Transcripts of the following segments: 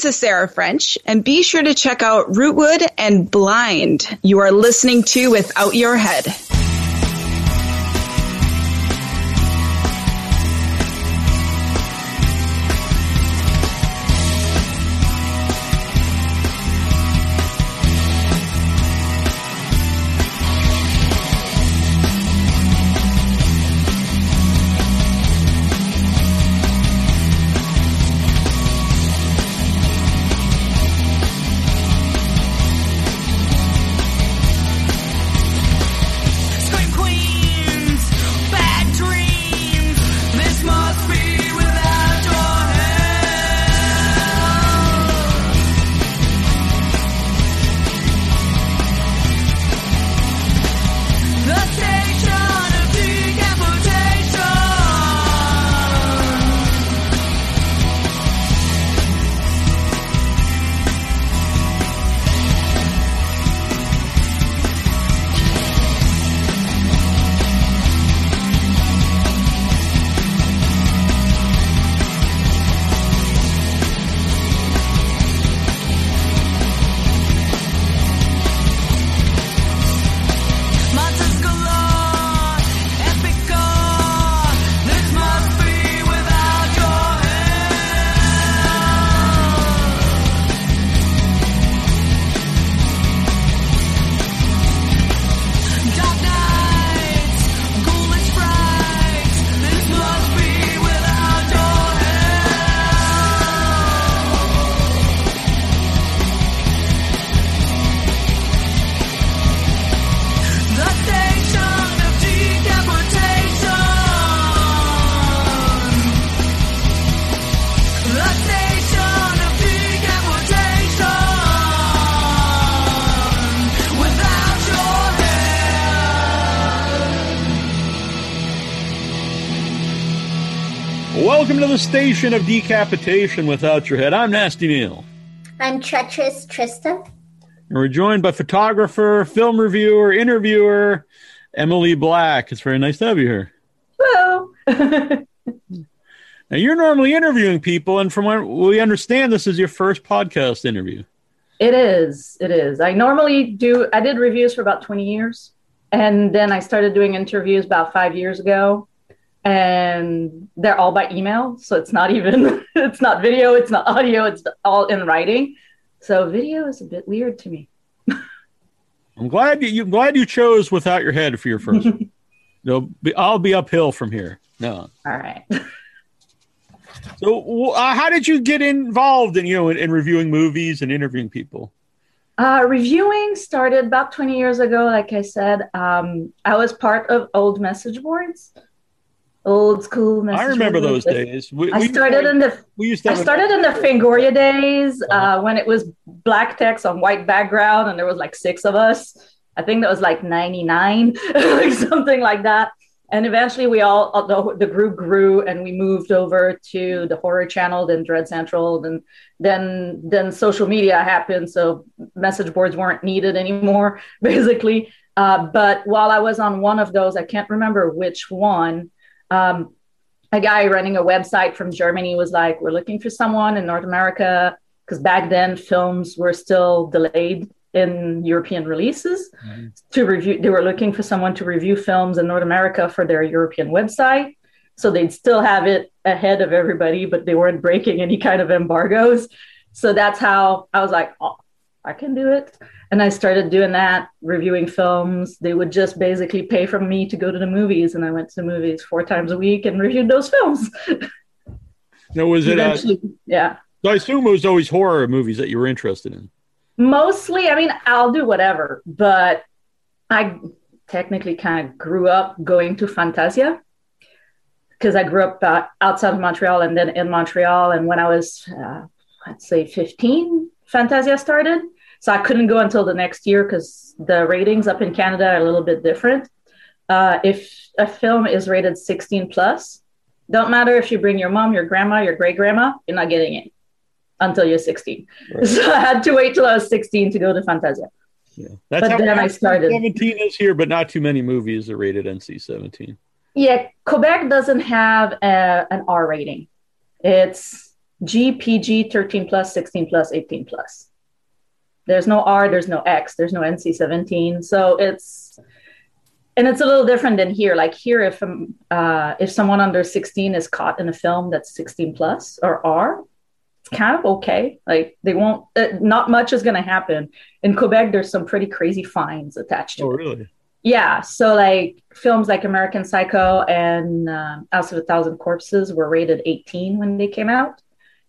this is Sarah French, and be sure to check out Rootwood and Blind. You are listening to Without Your Head. The station of decapitation without your head. I'm Nasty Neal. I'm treacherous Trista. And we're joined by photographer, film reviewer, interviewer, Emilie Black. It's very nice to have you here. Hello. Now, you're normally interviewing people, and from what we understand, this is your first podcast interview. it is. It is. I normally do, I did reviews for about 20 years. And then I started doing interviews about five years ago. And they're all by email. So it's not even, it's not video, it's not audio, it's all in writing. So video is a bit weird to me. I'm glad you, you glad you chose without your head for your first. one. Be, I'll be uphill from here. No. All right. So, uh, how did you get involved in you know in, in reviewing movies and interviewing people? Uh, reviewing started about 20 years ago. Like I said, um, I was part of old message boards, old school message I remember those days. We, I started in the We used to. I started in the Fangoria days Uh-huh. uh, when it was black text on white background, and there was like six of us. I think that was like '99, like something like that. And eventually, we all uh, the, the group grew, and we moved over to the Horror Channel, then Dread Central, then then then social media happened, so message boards weren't needed anymore, basically. Uh, but while I was on one of those, I can't remember which one. Um, a guy running a website from Germany was like, "We're looking for someone in North America because back then films were still delayed in European releases to review. They were looking for someone to review films in North America for their European website, so they'd still have it ahead of everybody, but they weren't breaking any kind of embargoes. So that's how I was like, oh, I can do it. And I started doing that, reviewing films. They would just basically pay from me to go to the movies, and I went to the movies four times a week and reviewed those films. No, was it? Yeah. so I assume it was always horror movies that you were interested in. Mostly, I mean, I'll do whatever, but I technically kind of grew up going to Fantasia because I grew up uh, outside of Montreal and then in Montreal. And when I was, uh, let's say, 15, Fantasia started. So I couldn't go until the next year because the ratings up in Canada are a little bit different. Uh, if a film is rated 16 plus, don't matter if you bring your mom, your grandma, your great grandma, you're not getting in until you're 16. Right. So I had to wait till I was 16 to go to Fantasia. Yeah, that's But how then I started. Seventeen is here, but not too many movies are rated NC seventeen. Yeah, Quebec doesn't have a, an R rating. It's G, PG, 13 plus, 16 plus, 18 plus. There's no R, there's no X, there's no NC 17. So it's, and it's a little different than here. Like here, if um, uh, if someone under 16 is caught in a film that's 16 plus or R, it's kind of okay. Like they won't, uh, not much is going to happen. In Quebec, there's some pretty crazy fines attached to Oh, it. really? Yeah, so like films like American Psycho and um House of a Thousand Corpses were rated 18 when they came out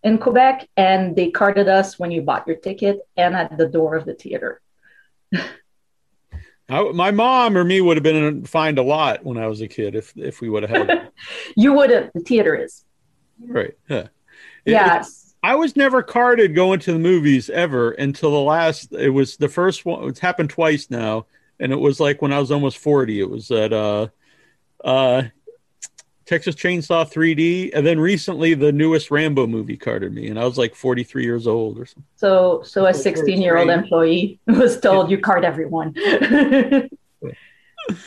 in Quebec, and they carded us when you bought your ticket and at the door of the theater. I, my mom or me would have been fined a lot when I was a kid if if we would have had. You wouldn't. The theater is. right. Yeah. It- Yes. I was never carded going to the movies ever until the last. It was the first one. It's happened twice now, and it was like when I was almost forty. It was at uh, uh, Texas Chainsaw 3D, and then recently the newest Rambo movie carded me, and I was like forty three years old or something. So, so a 16 year old employee was told you card everyone.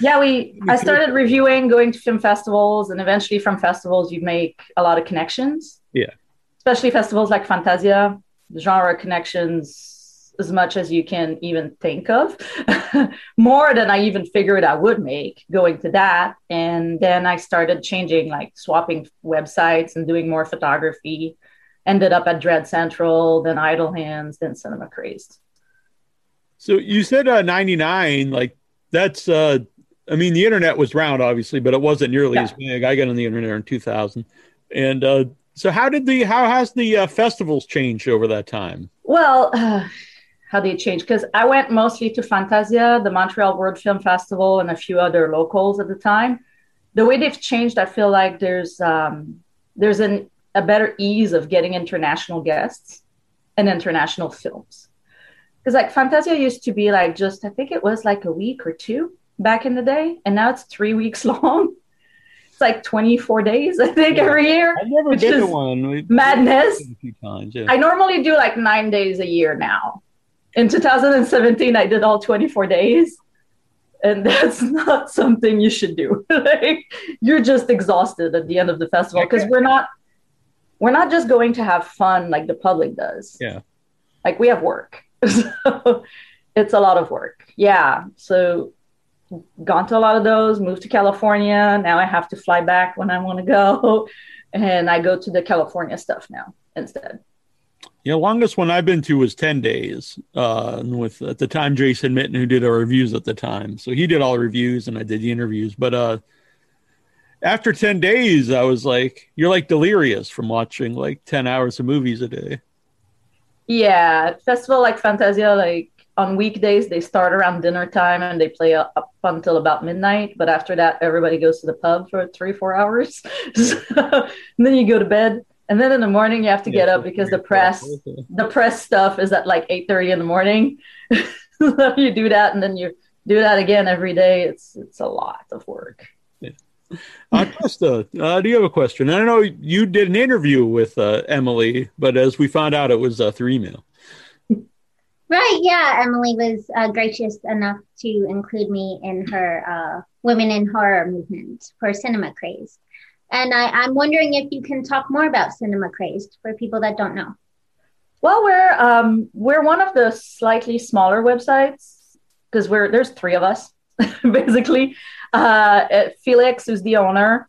yeah, we. I started reviewing, going to film festivals, and eventually from festivals you make a lot of connections. Yeah. Especially festivals like Fantasia, genre connections as much as you can even think of. More than I even figured I would make going to that. And then I started changing, like swapping websites and doing more photography ended up at Dread Central, then Idle Hands, then Cinema Crazed. So you said uh, ninety nine, like that's. uh I mean, the internet was round, obviously, but it wasn't nearly Yeah. as big. I got on the internet in two thousand, and uh so how did the how has the uh, festivals changed over that time? Well, how it change? Because I went mostly to Fantasia, the Montreal World Film Festival, and a few other locals at the time. The way they've changed, I feel like there's um, there's an, a better ease of getting international guests and international films. Because like Fantasia used to be like just I think it was like a week or two back in the day, and now it's three weeks long. It's like 24 days, I think, every year. I've never been to one. We- madness. A few times, yeah. I normally do like nine days a year now. In 2017, I did all 24 days. And that's not something you should do. like, you're just exhausted at the end of the festival because we're not we're not just going to have fun like the public does. Yeah. Like we have work. so it's a lot of work. Yeah. So gone to a lot of those, moved to California. Now I have to fly back when I want to go. And I go to the California stuff now instead. Yeah, longest one I've been to was ten days. Uh, with at the time Jason Mitten, who did our reviews at the time, so he did all the reviews and I did the interviews. But uh, after ten days, I was like, "You're like delirious from watching like ten hours of movies a day." Yeah, festival like Fantasia, like on weekdays they start around dinner time and they play up, up until about midnight. But after that, everybody goes to the pub for three, four hours. so, and then you go to bed, and then in the morning you have to get up because the press, the press stuff is at like eight thirty in the morning. so you do that, and then you do that again every day. It's it's a lot of work. Uh, Trista, uh, do you have a question? I know you did an interview with uh, Emilie, but as we found out, it was uh, through email. Right, yeah. Emilie was uh, gracious enough to include me in her uh, Women in Horror movement for Cinema Crazed. And I, I'm wondering if you can talk more about Cinema Crazed for people that don't know. Well, we're um, we're one of the slightly smaller websites because we're there's three of us basically. Uh, uh, Felix, is the owner,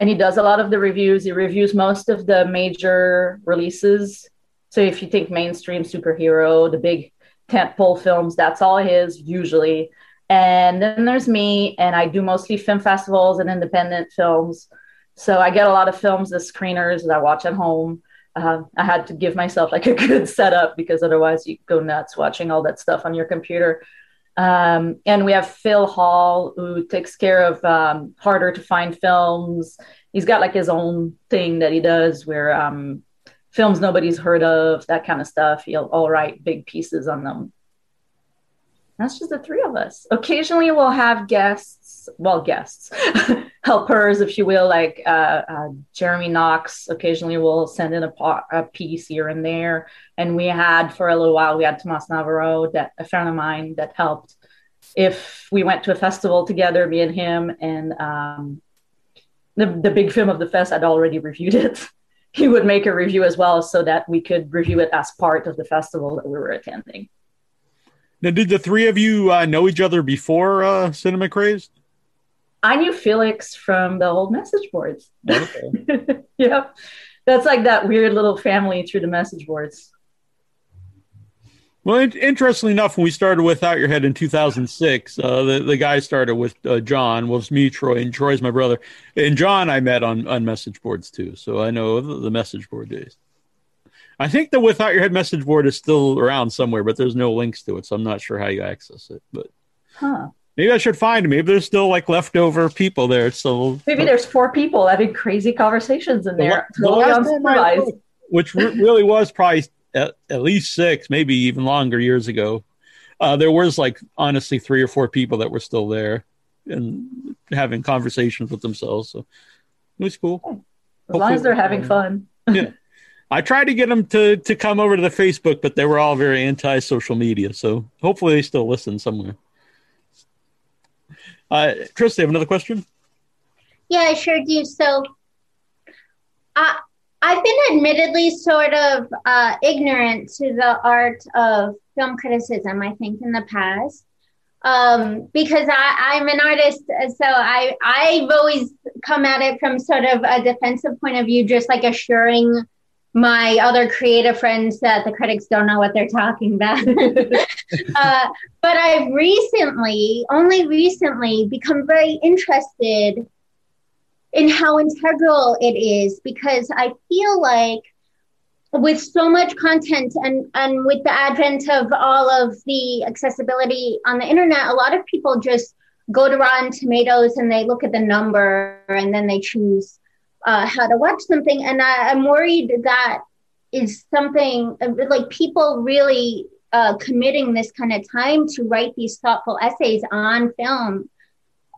and he does a lot of the reviews. He reviews most of the major releases. So if you think mainstream superhero, the big tentpole films, that's all his usually. And then there's me, and I do mostly film festivals and independent films. So I get a lot of films as screeners that I watch at home uh, I had to give myself like a good setup because otherwise you go nuts watching all that stuff on your computer. Um, and we have Phil Hall who takes care of um, harder to find films. He's got like his own thing that he does where um, films nobody's heard of, that kind of stuff. He'll all write big pieces on them. That's just the three of us. Occasionally we'll have guests, well, guests, helpers, if you will, like uh, uh, Jeremy Knox. Occasionally we'll send in a, po- a piece here and there. And we had for a little while, we had Tomas Navarro, that a friend of mine that helped. If we went to a festival together, me and him, and um, the, the big film of the fest, I'd already reviewed it he would make a review as well so that we could review it as part of the festival that we were attending. Now, did the three of you uh, know each other before uh, Cinema Crazed? I knew Felix from the old message boards. Okay. yeah. That's like that weird little family through the message boards. Well, in- interestingly enough, when we started Without Your Head in 2006, uh, the, the guy started with uh, John, was me, Troy, and Troy's my brother. And John I met on, on message boards too. So I know the, the message board days. I think the Without Your Head message board is still around somewhere, but there's no links to it. So I'm not sure how you access it. But Huh. Maybe I should find. Maybe there's still like leftover people there. So Maybe there's four people having crazy conversations in The there, la- the last looked, which re- really was probably at, at least six, maybe even longer years ago. Uh, there was like honestly three or four people that were still there and having conversations with themselves. So it was cool. As long as they're having fun. yeah. I tried to get them to to come over to the Facebook, but they were all very anti social media. So hopefully they still listen somewhere. Uh, Tris, do you have another question? Yeah, I sure do. So, I've been admittedly sort of uh, ignorant to the art of film criticism. I think in the past, um, because I, I'm an artist, so I I've always come at it from sort of a defensive point of view, just like assuring my other creative friends that the critics don't know what they're talking about. uh, but I've recently, only recently, become very interested in how integral it is because I feel like with so much content and, and with the advent of all of the accessibility on the internet, a lot of people just go to Rotten Tomatoes and they look at the number and then they choose uh, how to watch something. And I, I'm worried that is something uh, like people really uh, committing this kind of time to write these thoughtful essays on film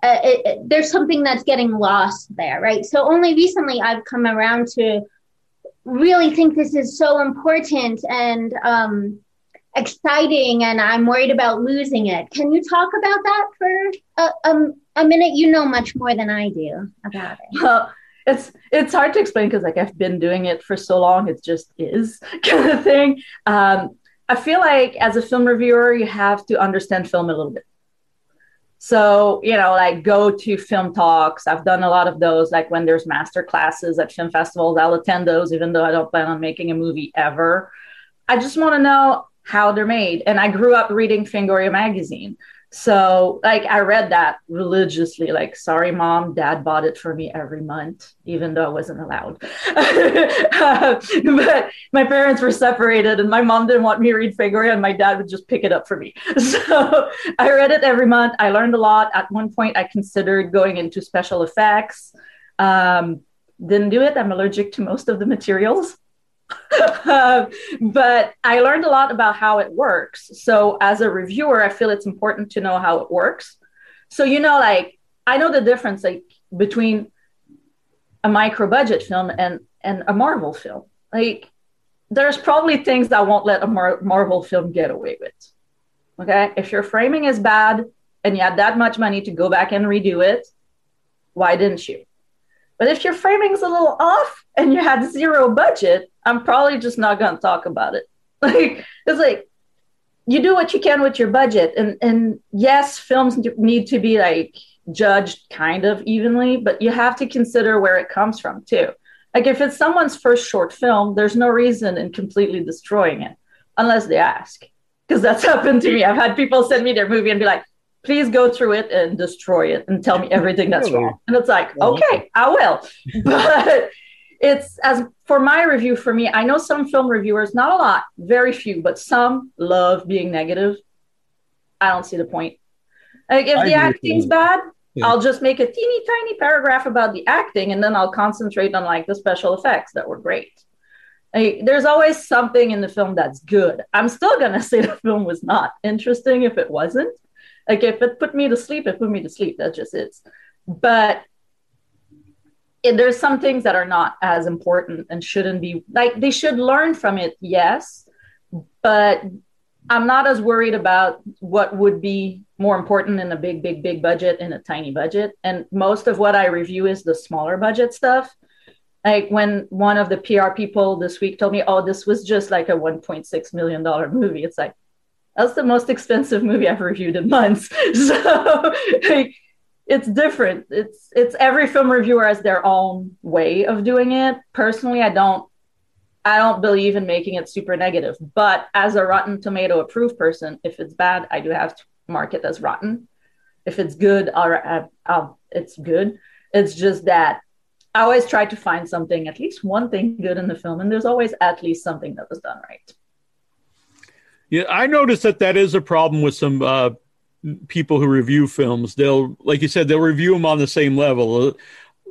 uh, it, it- there's something that's getting lost there, right? So only recently I've come around to really think this is so important and um, exciting, and I'm worried about losing it. Can you talk about that for a, a minute? You know much more than I do about it. Well, it's it's hard to explain because like I've been doing it for so long, it just is kind of thing. Um, I feel like as a film reviewer, you have to understand film a little bit. So, you know, like go to film talks. I've done a lot of those, like when there's master classes at film festivals, I'll attend those, even though I don't plan on making a movie ever. I just want to know how they're made. And I grew up reading Fangoria magazine. So, like, I read that religiously. Like, sorry, mom, dad bought it for me every month, even though I wasn't allowed. Uh, but my parents were separated, and my mom didn't want me to read Fangoria, and my dad would just pick it up for me. So, I read it every month. I learned a lot. At one point, I considered going into special effects. Um, didn't do it. I'm allergic to most of the materials. But I learned a lot about how it works. So as a reviewer, I feel it's important to know how it works. So you know, like I know the difference like between a micro budget film and and a Marvel film. Like there's probably things that won't let a Mar- Marvel film get away with. Okay, if your framing is bad and you had that much money to go back and redo it, why didn't you? But if your framing's a little off and you had zero budget, I'm probably just not going to talk about it. Like it's like you do what you can with your budget, and and yes, films need to be like judged kind of evenly, but you have to consider where it comes from too. Like if it's someone's first short film, there's no reason in completely destroying it unless they ask. Because that's happened to me. I've had people send me their movie and be like, please go through it and destroy it and tell me everything that's wrong. And it's like, okay, I will. But it's as for my review for me, I know some film reviewers, not a lot, very few, but some love being negative. I don't see the point. Like if I the acting's bad, Yeah. I'll just make a teeny tiny paragraph about the acting and then I'll concentrate on like the special effects that were great. Like, there's always something in the film that's good. I'm still gonna say the film was not interesting if it wasn't. Like if it put me to sleep, it put me to sleep. That just is. But there's some things that are not as important and shouldn't be like they should learn from it, yes. But I'm not as worried about what would be more important in a big, big, big budget in a tiny budget. And most of what I review is the smaller budget stuff. Like when one of the PR people this week told me, "Oh, this was just like a 1.6 million dollar movie." It's like that's the most expensive movie I've reviewed in months. So like, it's different. It's it's every film reviewer has their own way of doing it. Personally, I don't I don't believe in making it super negative. But as a Rotten Tomato approved person, if it's bad, I do have to mark it as rotten. If it's good, I'll, I'll, it's good. It's just that I always try to find something, at least one thing good in the film, and there's always at least something that was done right. Yeah, I noticed that that is a problem with some uh, people who review films. They'll, like you said, they'll review them on the same level.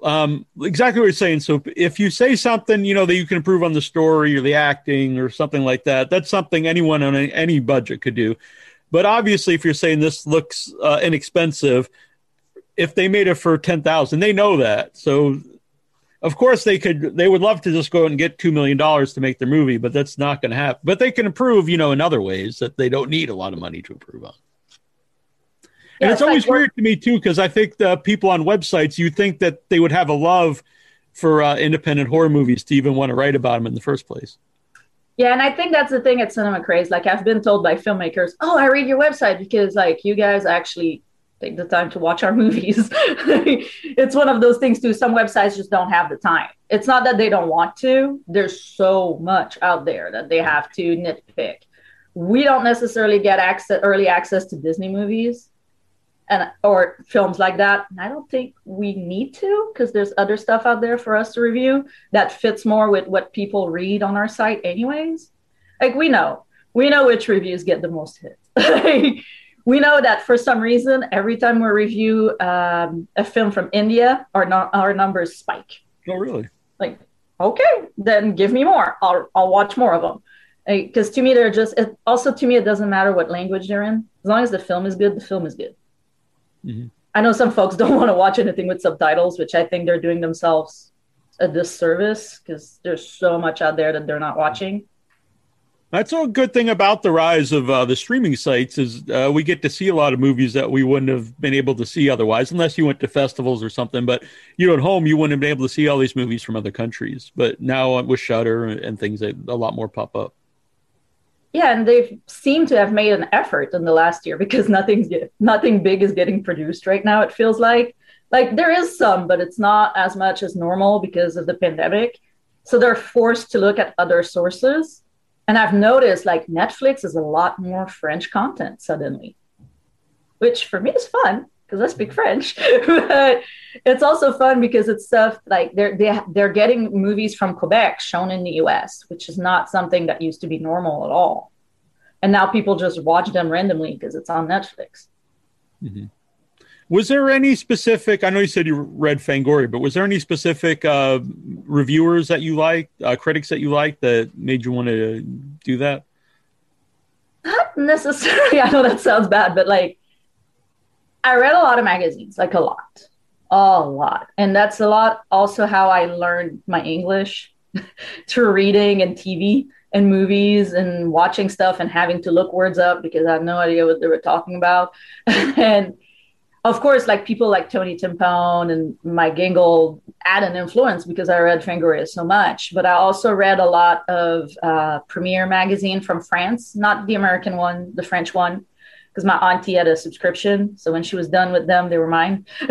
Um, exactly what you're saying. So if you say something, you know, that you can improve on the story or the acting or something like that, that's something anyone on any, any budget could do. But obviously, if you're saying this looks uh, inexpensive, if they made it for ten thousand, they know that. So, of course, they could. They would love to just go and get two million dollars to make their movie, but that's not going to happen. But they can improve, you know, in other ways that they don't need a lot of money to improve on. And Yeah, it's it's always we're- weird to me too, because I think the people on websites, you think that they would have a love for uh, independent horror movies to even want to write about them in the first place. Yeah, and I think that's the thing at Cinema Craze. Like I've been told by filmmakers, "Oh, I read your website because like you guys actually take the time to watch our movies." it's one of those things too. Some websites just don't have the time. It's not that they don't want to. There's so much out there that they have to nitpick. We don't necessarily get access early access to Disney movies and or films like that. And I don't think we need to because there's other stuff out there for us to review that fits more with what people read on our site anyways. Like we know, we know which reviews get the most hits. we know that for some reason, every time we review um, a film from India, our, no- our numbers spike. Oh, really? Like, okay, then give me more. I'll, I'll watch more of them. Because to me, they're just, it, also to me, it doesn't matter what language they're in. As long as the film is good, the film is good. Mhm. I know some folks don't want to watch anything with subtitles, which I think they're doing themselves a disservice because there's so much out there that they're not watching. That's a good thing about the rise of uh, the streaming sites is uh, we get to see a lot of movies that we wouldn't have been able to see otherwise, unless you went to festivals or something. But you know, at home, you wouldn't have been able to see all these movies from other countries. But now with Shudder and things, a lot more pop up. Yeah, and they've seemed to have made an effort in the last year because nothing's nothing big is getting produced right now. It feels like like there is some, but it's not as much as normal because of the pandemic. So they're forced to look at other sources. And I've noticed like Netflix is a lot more French content suddenly, which for me is fun because I speak French. but it's also fun because it's stuff like they're they, they're getting movies from Quebec shown in the US, which is not something that used to be normal at all. And now people just watch them randomly because it's on Netflix. Was there any specific? I know you said you read Fangoria, but was there any specific uh, reviewers that you liked, uh, critics that you liked, that made you want to do that? Not necessarily. I know that sounds bad, but like I read a lot of magazines, like a lot, a lot, and that's a lot. Also, how I learned my English through reading and TV and movies and watching stuff and having to look words up because I have no idea what they were talking about. and of course, like people like Tony Timpone and Mike Gingold had an influence because I read Fangoria so much. But I also read a lot of uh, Premiere magazine from France, not the American one, the French one, because my auntie had a subscription. So when she was done with them, they were mine.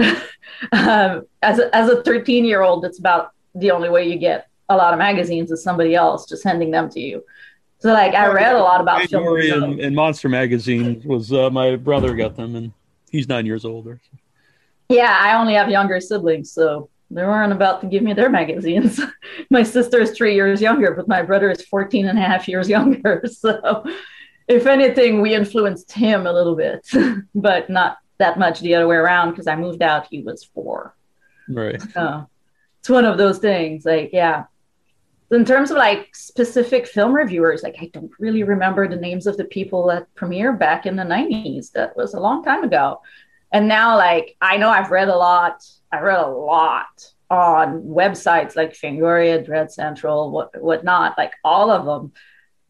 um, as a, as a 13 year old, that's about the only way you get a lot of magazines is somebody else just handing them to you. So like I read a lot about film. Fangoria and, and Monster Magazine was uh, my brother got them, and he's nine years older. Yeah, I only have younger siblings, so they weren't about to give me their magazines. my sister is three years younger, but my brother is 14 and a half years younger. So, if anything, we influenced him a little bit, but not that much the other way around because I moved out, he was four. Right. So, it's one of those things. Like, yeah. In terms of like specific film reviewers, like I don't really remember the names of the people at Premiere back in the 90s. That was a long time ago. And now, like, I know I've read a lot. I read a lot on websites like Fangoria, Dread Central, what whatnot, like all of them.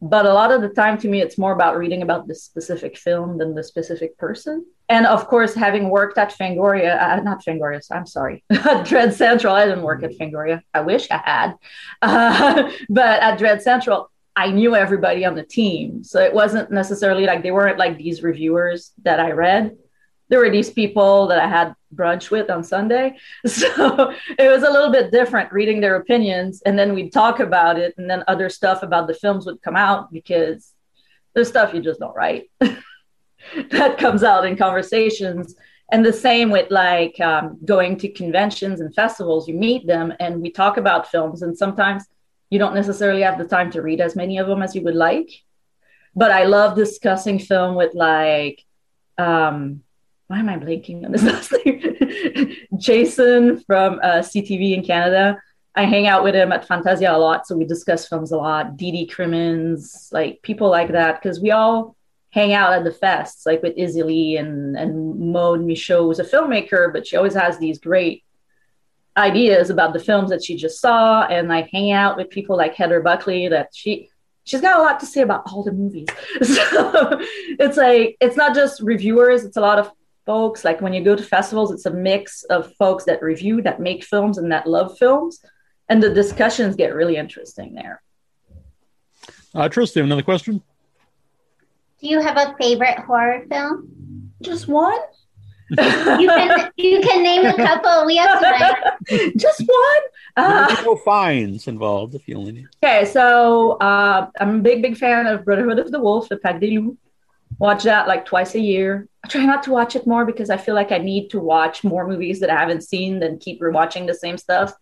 But a lot of the time to me it's more about reading about the specific film than the specific person. And of course having worked at fangoria uh, not fangoria i'm sorry dread central i didn't work at fangoria. I wish i had. Uh, but at dread central i knew everybody on the team. So it wasn't necessarily like they weren't like these reviewers that i read there were these people that i had brunch with on sunday. So it was a little bit different reading their opinions and then we'd talk about it and then other stuff about the films would come out because there's stuff you just don't write that comes out in conversations. And the same with like um, going to conventions and festivals. You meet them and we talk about films and sometimes you don't necessarily have the time to read as many of them as you would like. But i love discussing film with like um, why am I blanking on this last name? Jason from uh, CTV in Canada. I hang out with him at Fantasia a lot, so we discuss films a lot. Didi Crimmins, like people like that, because we all hang out at the fests, like with Izzy Lee and and Maude Michaud, who's a filmmaker, but she always has these great ideas about the films that she just saw, and like hang out with people like Heather Buckley that she she's got a lot to say about all the movies. So it's like it's not just reviewers; it's a lot of folks. Like when you go to festivals, it's a mix of folks that review, that make films, and that love films, and the discussions get really interesting there. Uh, Trista, another question? Do you have a favorite horror film? Just one? You can you can name a couple. We have time. Just one? Uh, no fines involved if you only need. Okay, so uh, I'm a big, big fan of Brotherhood of the Wolf, the Pacte des Loups. Watch that like twice a year. I try not to watch it more because I feel like I need to watch more movies that I haven't seen than keep rewatching the same stuff.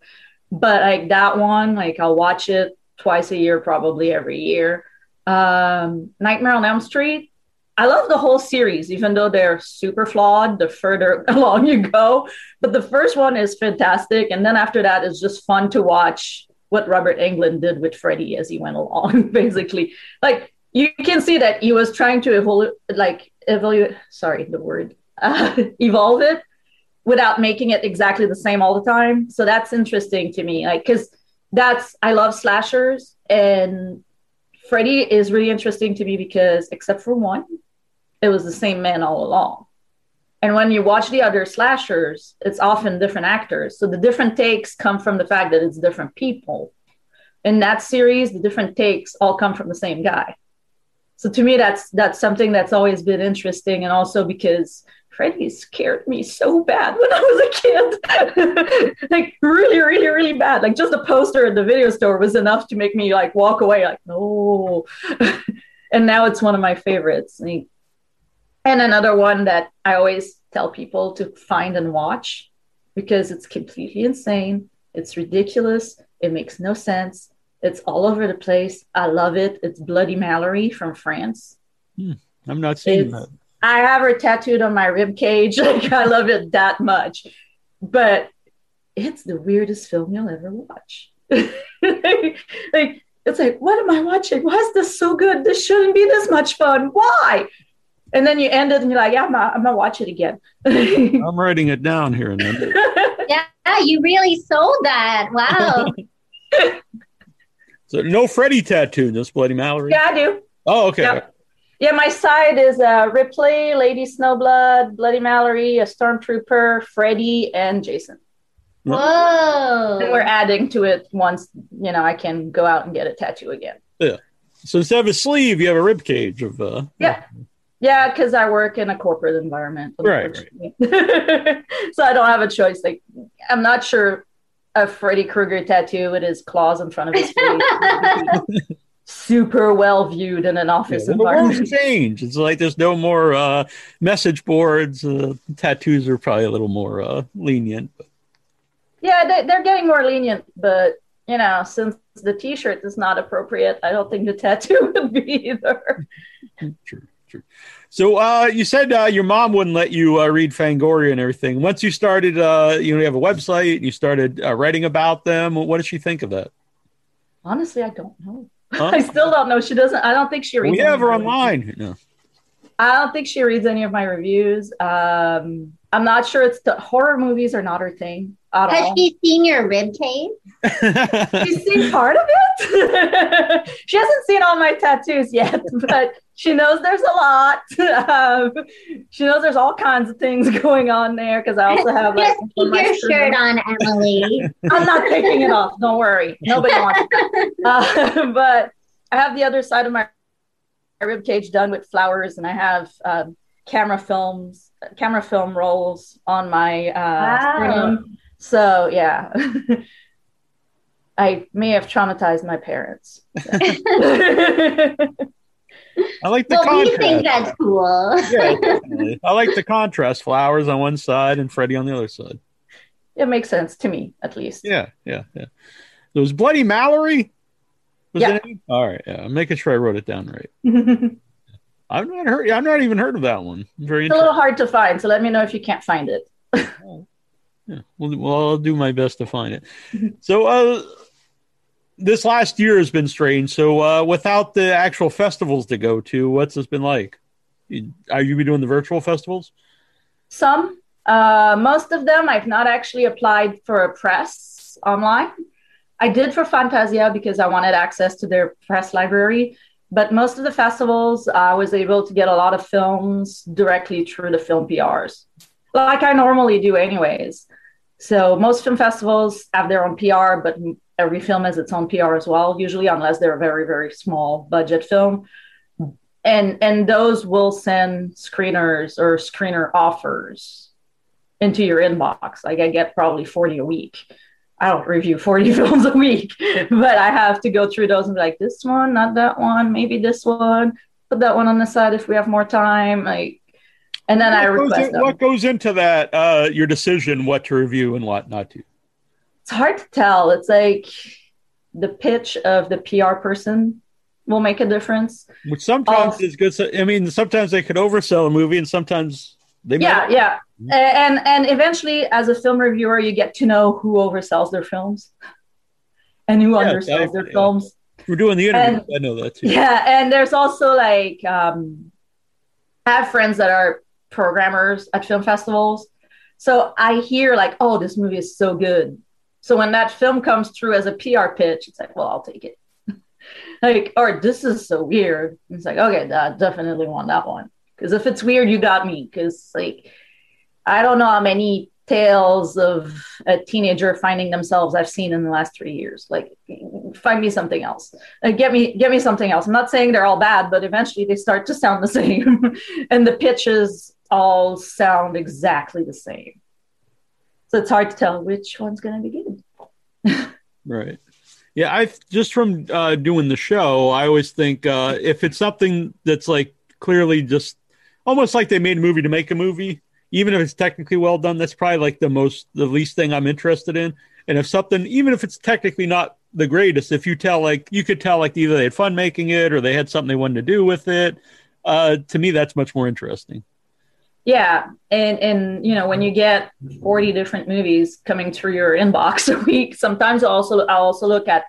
But like that one, like I'll watch it twice a year, probably every year. Um, Nightmare on Elm Street. I love the whole series, even though they're super flawed the further along you go. But the first one is fantastic. And then after that, it's just fun to watch what Robert Englund did with Freddy as he went along, basically. Like you can see that he was trying to evolve, like evolve, sorry, the word, uh, evolve it without making it exactly the same all the time. So that's interesting to me. Like, cause that's, I love slashers and Freddy is really interesting to me because except for one, it was the same man all along. And when you watch the other slashers, it's often different actors. So the different takes come from the fact that it's different people. In that series, the different takes all come from the same guy. So to me, that's that's something that's always been interesting, and also because Freddy scared me so bad when I was a kid, like really, really, really bad. Like just a poster at the video store was enough to make me like walk away, like no. and now it's one of my favorites. And another one that I always tell people to find and watch because it's completely insane. It's ridiculous. It makes no sense. It's all over the place. I love it. It's Bloody Mallory from France. Hmm. I'm not seeing It's- that. I have her tattooed on my rib cage. Like I love it that much. But it's the weirdest film you'll ever watch. like it's like, what am I watching? Why is this so good? This shouldn't be this much fun. Why? And then you end it and you're like, yeah, I'm not, I'm not watching it again. I'm writing it down here and then. Yeah, you really sold that. Wow. So no Freddy tattoo, this Bloody Mallory. yeah, I do. Oh, okay. Yeah. Yeah, my side is uh, Ripley, Lady Snowblood, Bloody Mallory, a Stormtrooper, Freddy, and Jason. And we're adding to it once, you know, I can go out and get a tattoo again. Yeah. So instead of a sleeve, you have a rib cage of. Uh, Yeah. Yeah, because I work in a corporate environment. Right, unfortunately. so I don't have a choice. Like, I'm not sure a Freddy Krueger tattoo with his claws in front of his face. super well viewed in an Yeah, office the world's environment. changed. It's like there's no more uh, message boards. Uh, tattoos are probably a little more uh, lenient. But Yeah, they, they're getting more lenient, but you know, since the T-shirt is not appropriate, I don't think the tattoo would be either. true, true. So uh, you said uh, your mom wouldn't let you uh, read Fangoria and everything. Once you started, uh, you know, you have a website. You started uh, writing about them. What did she think of that? Honestly, I don't know. Huh? I still don't know. She doesn't. I don't think she reads. we have her of my reviews. online. No. I don't think she reads any of my reviews. Um, I'm not sure it's the horror movies are not her thing at Has all. she seen your rib cage? She's seen part of it. she hasn't seen all my tattoos yet, but she knows there's a lot. Um, she knows there's all kinds of things going on there because I also have like Just keep your shirt- on, Emilie. I'm not taking it off. Don't worry. Nobody wants it. Uh, but I have the other side of my rib cage done with flowers, and I have um, camera films, camera film rolls on my uh, Wow. sternum. So yeah, I may have traumatized my parents. I like the well, we contrast. think that's cool. yeah, definitely. I like the contrast. Flowers on one side and Freddy on the other side. it makes sense to me, at least. Yeah, yeah, yeah. There was Bloody Mallory. Was Yeah. it? All right, yeah. I'm making sure I wrote it down right. I've not heard. I've not even heard of that one. Very It's a little hard to find, so let me know if you can't find it. Yeah. Well, well, I'll do my best to find it. So, uh, this last year has been strange. So, uh, without the actual festivals to go to, what's this been like? Are you be doing the virtual festivals? Some, uh, most of them, I've not actually applied for a press online. I did for Fantasia because I wanted access to their press library. But most of the festivals, I was able to get a lot of films directly through the film PRs, like I normally do, anyways. So most film festivals have their own PR, but every film has its own PR as well, usually, unless they're a very, very small budget film. And and those will send screeners or screener offers into your inbox. Like i get probably 40 a week i don't review 40 films a week but i have to go through those and be like this one not that one maybe this one put that one on the side if we have more time like and then i what, goes request in- what goes into that? Uh, your decision what to review and what not to. it's hard to tell it's like the pitch of the pr person will make a difference Which sometimes Oh. is good. So, I mean, sometimes they could oversell a movie, and sometimes they yeah might. yeah and and eventually as a film reviewer you get to know who oversells their films and who Yeah, undersells their yeah. films We're doing the interview. I know that too. yeah and there's also like um i have friends that are programmers at film festivals so i hear like oh this movie is so good so when that film comes through as a pr pitch it's like well i'll take it like or this is so weird it's like okay i definitely want that one because if it's weird you got me. Because like i don't know how many tales of a teenager finding themselves i've seen in the last three years. Like find me something else. Like, get me get me something else. I'm not saying they're all bad but eventually they start to sound the same. And the pitches all sound exactly the same. So it's hard to tell which one's going to be good. Right. Yeah, I just from uh, doing the show, I always think uh, if it's something that's like clearly just almost like they made a movie to make a movie, even if it's technically well done, that's probably like the most the least thing I'm interested in. And if something, even if it's technically not the greatest, if you tell like you could tell like either they had fun making it or they had something they wanted to do with it, uh, to me that's much more interesting. Yeah, and and you know when you get forty different movies coming through your inbox a week, sometimes I also I also look at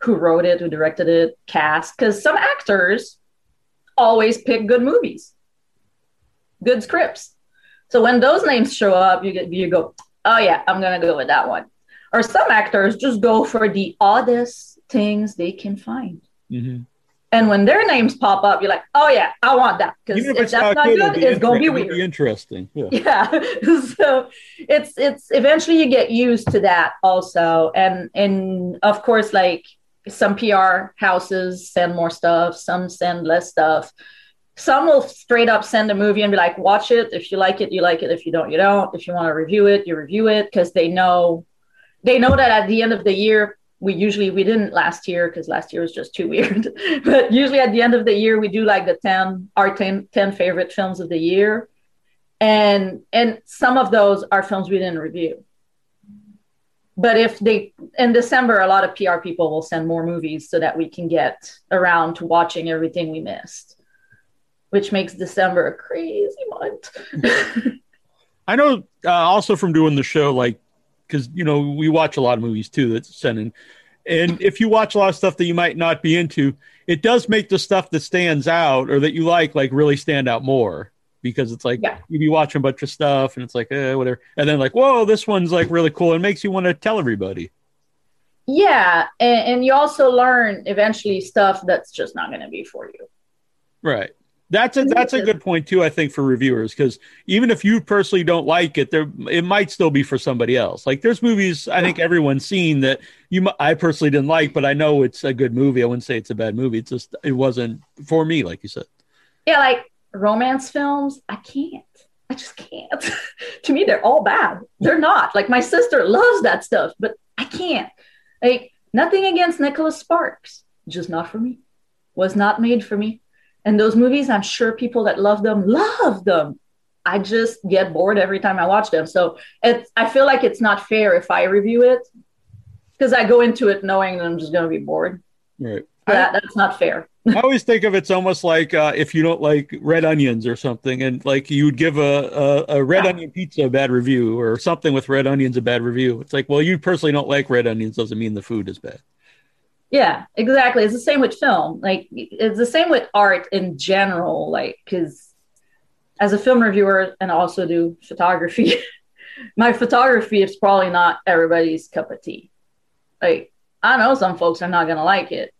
who wrote it, who directed it, cast, because some actors always pick good movies, good scripts. So when those names show up, you get you go, oh yeah, I'm gonna go with that one. Or some actors just go for the oddest things they can find. hmm And when their names pop up, you're like, oh yeah, I want that because if, that's not good, it's gonna be weird be interesting. Yeah. yeah so it's it's eventually you get used to that also and and of course like some pr houses send more stuff some send less stuff some will straight up send a movie and be like watch it. If you like it you like it. If you don't you don't. If you want to review it you review it. Because they know they know that at the end of the year we usually we didn't last year because last year was just too weird. But usually at the end of the year we do like the 10 our 10, 10 favorite films of the year. And and some of those are films we didn't review. But if they in december a lot of pr people will send more movies so that we can get around to watching everything we missed which makes december a crazy month I know uh, also from doing the show, like, because, you know, we watch a lot of movies too that's sending. And if you watch a lot of stuff that you might not be into, it does make the stuff that stands out or that you like, like, really stand out more. because it's like Yeah. you be watching a bunch of stuff and it's like eh, whatever, and then like whoa, this one's like really cool and makes you want to tell everybody. Yeah, and, and you also learn eventually stuff that's just not going to be for you. Right. That's a that's a good point too. I think for reviewers because even if you personally don't like it, there it might still be for somebody else. Like there's movies I think everyone's seen that you I personally didn't like, but I know it's a good movie. I wouldn't say it's a bad movie. It's just it wasn't for me, like you said. Yeah, like romance films, I can't. I just can't. to me, they're all bad. They're not. Like my sister loves that stuff, but I can't. Like nothing against Nicholas Sparks, just not for me. Was not made for me. And those movies, I'm sure people that love them love them. I just get bored every time I watch them. So it's I feel like it's not fair if I review it because I go into it knowing that I'm just going to be bored. Right. That, that's not fair. I always think of it's almost like uh, if you don't like red onions or something, and like you would give a, a, a red Yeah. onion pizza a bad review or something with red onions a bad review. It's like, well, you personally don't like red onions doesn't mean the food is bad. Yeah, exactly. It's the same with film. Like it's the same with art in general. Like because as a film reviewer and also do photography, my photography is probably not everybody's cup of tea. Like I know some folks are not gonna like it.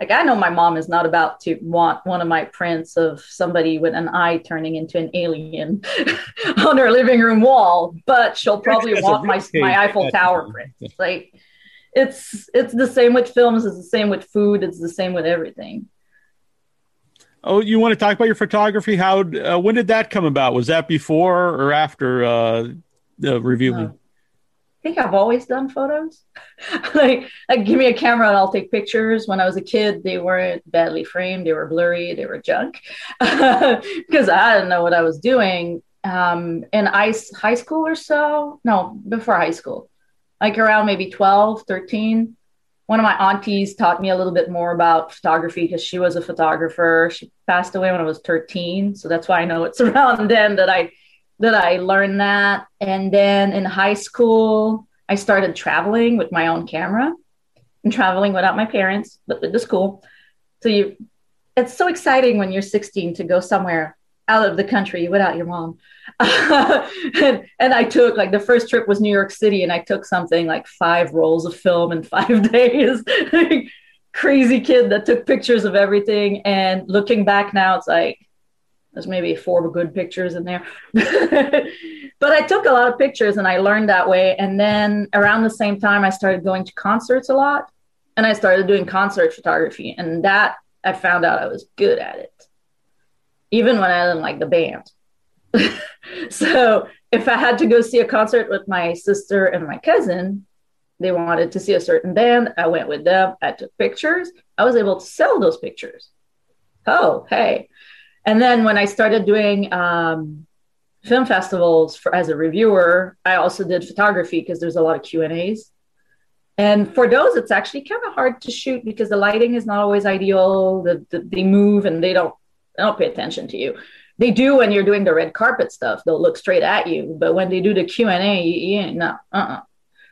Like I know my mom is not about to want one of my prints of somebody with an eye turning into an alien on her living room wall, but she'll probably want my my Eiffel Tower print. Like it's it's the same with films it's the same with food it's the same with everything Oh, you want to talk about your photography? How? Uh, when did that come about? Was that before or after uh, the reviewing? No. i think i've always done photos like like give me a camera and i'll take pictures when i was a kid they weren't badly framed they were blurry they were junk because i didn't know what i was doing um in ice high school or so no before high school like around maybe 12 13 one of my aunties taught me a little bit more about photography because she was a photographer. She passed away when i was 13 so that's why i know it's around then that i that i learned that. And then in high school i started traveling with my own camera and traveling without my parents but with the school. So you it's so exciting when you're 16 to go somewhere out of the country without your mom. And, and i took like the first trip was new york city and i took something like five rolls of film in five days. Crazy kid that took pictures of everything. And looking back now it's like there's maybe four good pictures in there. But i took a lot of pictures and i learned that way. And then around the same time i started going to concerts a lot and i started doing concert photography. And that i found out i was good at it even when i didn't like the band. So if i had to go see a concert with my sister and my cousin they wanted to see a certain band i went with them i took pictures i was able to sell those pictures. Oh hey. And then when i started doing um, film festivals for as a reviewer i also did photography because there's a lot of q and a's. And for those it's actually kind of hard to shoot because the lighting is not always ideal the, the, they move and they don't they don't pay attention to you. They do when you're doing the red carpet stuff. They'll look straight at you but when they do the q&a you, you, no uh-uh.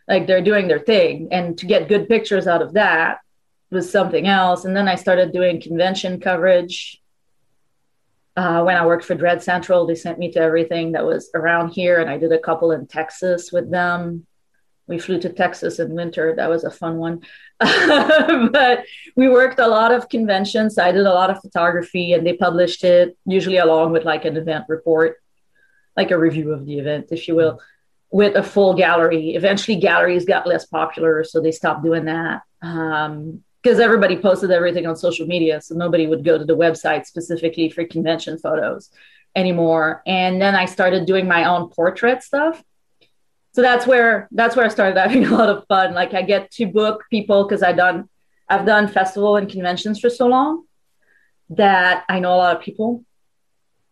Like they're doing their thing. And to get good pictures out of that was something else. And then i started doing convention coverage. Uh, when i worked for dread central they sent me to everything that was around here and i did a couple in texas with them. We flew to texas in winter. That was a fun one but we worked a lot of conventions i did a lot of photography and they published it usually along with like an event report like a review of the event if you will with a full gallery. Eventually, galleries got less popular, so they stopped doing that um, because everybody posted everything on social media, so nobody would go to the website specifically for convention photos anymore. And then I started doing my own portrait stuff. So that's where that's where I started having a lot of fun. Like I get to book people because I done I've done festival and conventions for so long that I know a lot of people.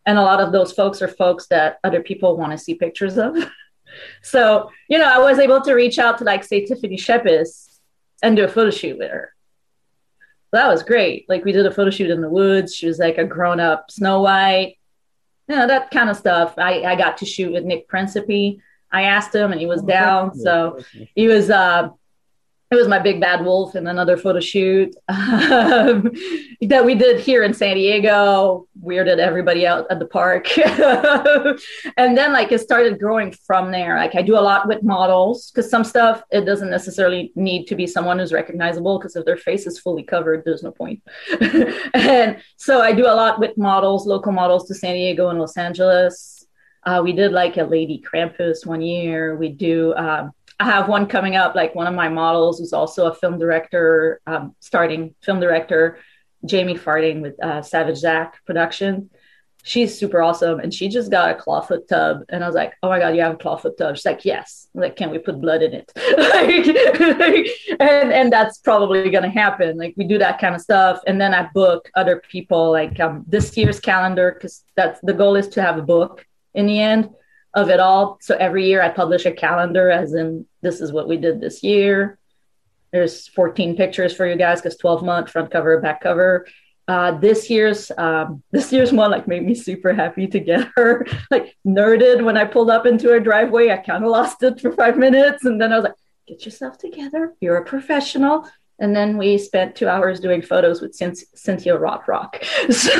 And a lot of those folks are folks that other people want to see pictures of. So, you know, I was able to reach out to like say Tiffany Shepis and do a photo shoot with her. That was great. Like we did a photo shoot in the woods. She was like a grown up Snow White, you know, that kind of stuff. I, I got to shoot with Nick Principe. I asked him and he was down. So he was uh it was my big bad wolf in another photo shoot um, that we did here in San Diego, weirded everybody out at the park. and then like it started growing from there. Like I do a lot with models because some stuff it doesn't necessarily need to be someone who's recognizable because if their face is fully covered, there's no point. and so I do a lot with models, local models to San Diego and Los Angeles. Uh, we did like a Lady Krampus one year. We do. Um, I have one coming up. Like one of my models who's also a film director, um, starting film director, Jamie Farting with uh, Savage Zach Production. She's super awesome, and she just got a clawfoot tub, and I was like, "Oh my god, you have a clawfoot tub?" She's like, "Yes." I'm like, can we put blood in it? like, and and that's probably gonna happen. Like we do that kind of stuff, and then I book other people. Like um, this year's calendar, because that's the goal is to have a book in the end of it all. So every year I publish a calendar, as in this is what we did this year. There's 14 pictures for you guys because 12 month front cover, back cover. Uh, this year's um, this year's one like made me super happy to get her like nerded when I pulled up into her driveway. I kind of lost it for five minutes, and then I was like, "Get yourself together. You're a professional." And then we spent two hours doing photos with Cynthia Rothrock. So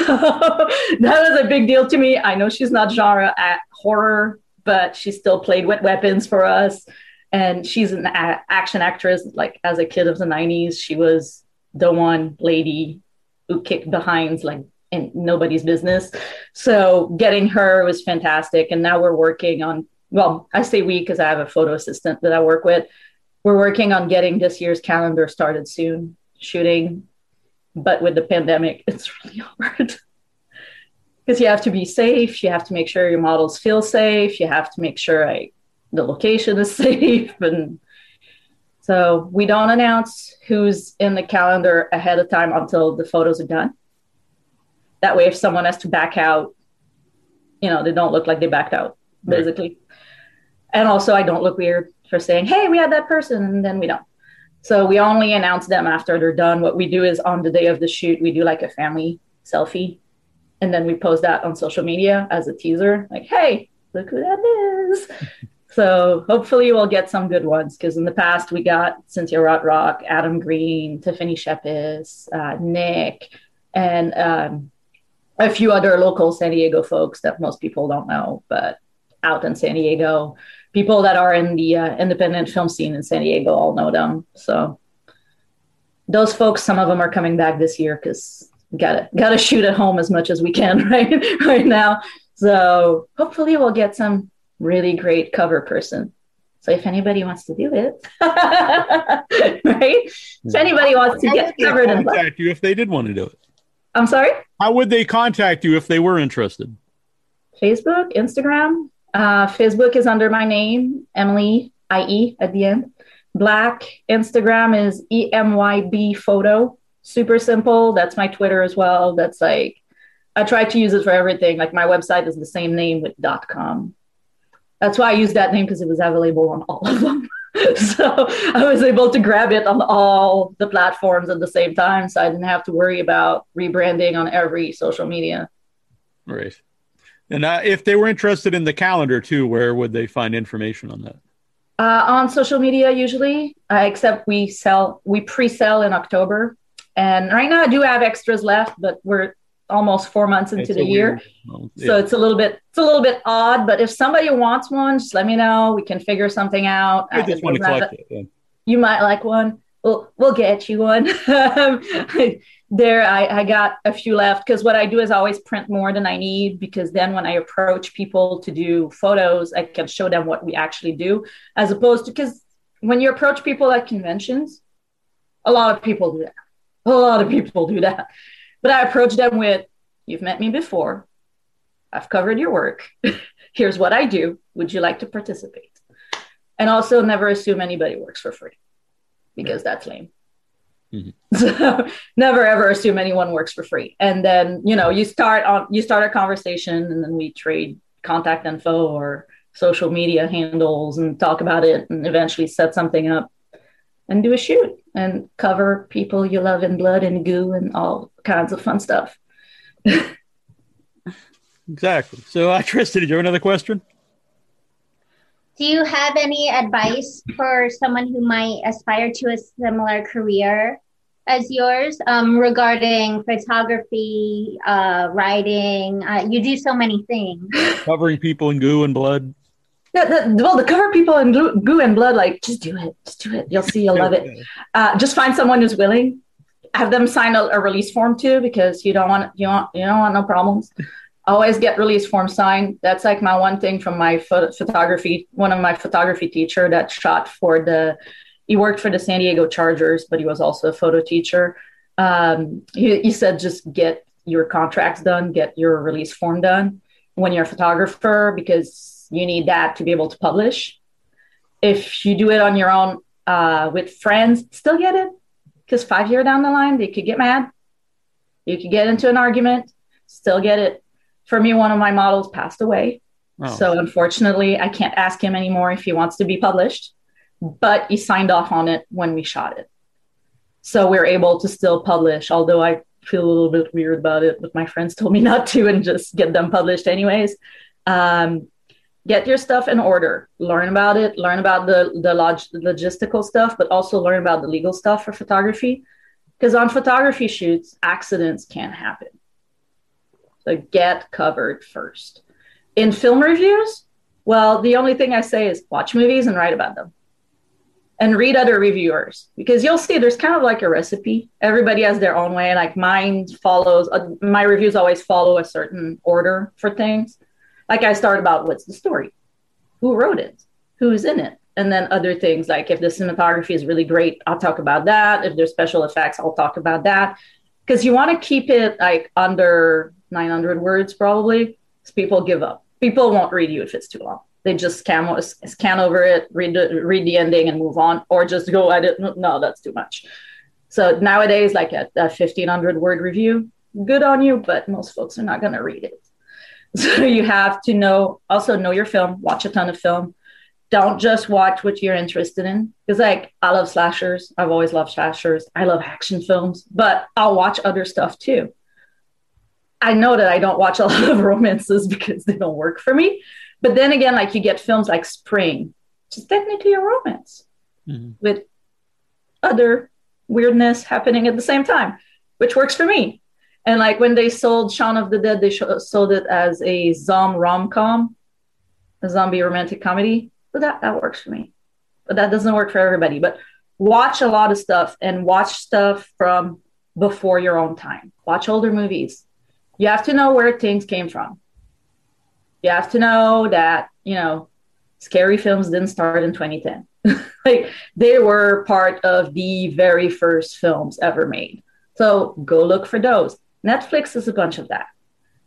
that was a big deal to me. I know she's not genre at horror, but she still played with weapons for us. And she's an a- action actress. Like as a kid of the 90s, she was the one lady who kicked behinds like in nobody's business. So getting her was fantastic. And now we're working on, well, I say we because I have a photo assistant that I work with. We're working on getting this year's calendar started soon, shooting. But with the pandemic, it's really hard because you have to be safe. You have to make sure your models feel safe. You have to make sure like, the location is safe. And so we don't announce who's in the calendar ahead of time until the photos are done. That way, if someone has to back out, you know, they don't look like they backed out, Right. basically. And also, I don't look weird for saying, hey, we had that person, and then we don't. So we only announce them after they're done. What we do is on the day of the shoot, we do like a family selfie, and then we post that on social media as a teaser, like, hey, look who that is. so hopefully we'll get some good ones because in the past we got Cynthia Rothrock, Adam Green, Tiffany Shepis, uh, Nick, and um, a few other local San Diego folks that most people don't know, but out in San Diego, people that are in the uh, independent film scene in San Diego all know them. So those folks, some of them are coming back this year because gotta gotta shoot at home as much as we can right right now. So hopefully we'll get some really great cover person. So if anybody wants to do it, right? If anybody wants to get covered in black, contact you if they did want to do it. I'm sorry. How would they contact you if they were interested? Facebook, Instagram. Uh, Facebook is under my name, Emily IE at the end. Black Instagram is EMYB photo. Super simple. That's my Twitter as well. That's like I try to use it for everything. Like my website is the same name with .com. That's why I used that name because it was available on all of them. so I was able to grab it on all the platforms at the same time. So I didn't have to worry about rebranding on every social media. Right. And uh, if they were interested in the calendar too, where would they find information on that? Uh, on social media, usually, uh, except we sell, we pre-sell in October, and right now I do have extras left, but we're almost four months into It's the year, well, so it's a little bit, it's a little bit odd. But if somebody wants one, just let me know. We can figure something out. I just want to collect it. yeah. you might like one. We'll we'll get you one. there, I, I got a few left because what I do is I always print more than I need because then when I approach people to do photos, I can show them what we actually do, as opposed to because when you approach people at conventions, a lot of people do that. A lot of people do that. But I approach them with, "You've met me before. I've covered your work. Here's what I do. Would you like to participate?" And also, never assume anybody works for free because that's lame. So never ever assume anyone works for free. And then you know you start on you start a conversation, and then we trade contact info or social media handles and talk about it, and eventually set something up and do a shoot and cover people you love in blood and goo and all kinds of fun stuff. Exactly. So, uh, Tristan, did you have another question? Do you have any advice for someone who might aspire to a similar career as yours um, regarding photography, uh, writing? Uh, you do so many things. Covering people in goo and blood. Yeah, the, well, the cover people in goo, goo and blood, like just do it, just do it. You'll see, you'll love it. Uh, just find someone who's willing. Have them sign a, a release form too, because you don't want you want you don't want no problems. Always get release form signed. That's like my one thing from my pho- photography. One of my photography teacher that shot for the. He worked for the San Diego Chargers, but he was also a photo teacher. Um, he, he said, just get your contracts done, get your release form done when you're a photographer, because you need that to be able to publish. If you do it on your own uh, with friends, still get it because five year down the line, they could get mad. You could get into an argument, still get it. For me, one of my models passed away. Oh. So unfortunately, I can't ask him anymore if he wants to be published, but he signed off on it when we shot it. So we're able to still publish, although I feel a little bit weird about it, but my friends told me not to and just get them published anyways. Um, get your stuff in order, learn about it, learn about the, the log- logistical stuff, but also learn about the legal stuff for photography. Because on photography shoots, accidents can happen. So get covered first. In film reviews, well, the only thing I say is watch movies and write about them and read other reviewers because you'll see there's kind of like a recipe. Everybody has their own way. Like mine follows, uh, my reviews always follow a certain order for things. Like I start about what's the story, who wrote it, who's in it, and then other things like if the cinematography is really great, I'll talk about that. If there's special effects, I'll talk about that. Because you want to keep it like under 900 words probably, people give up. People won't read you if it's too long. They just scan scan over it, read the read the ending, and move on, or just go edit. No, that's too much. So nowadays, like a, a 1500 word review, good on you, but most folks are not going to read it. So you have to know, also know your film, watch a ton of film. Don't just watch what you're interested in. Because, like, I love slashers. I've always loved slashers. I love action films, but I'll watch other stuff too. I know that I don't watch a lot of romances because they don't work for me. But then again, like, you get films like Spring, which is technically a romance Mhm. with other weirdness happening at the same time, which works for me. And like when they sold Shaun of the Dead, they sh- sold it as a zom rom com, a zombie romantic comedy. So that that works for me, but that doesn't work for everybody. But watch a lot of stuff and watch stuff from before your own time. Watch older movies. You have to know where things came from. You have to know that you know scary films didn't start in 2010. like they were part of the very first films ever made. So go look for those. Netflix is a bunch of that.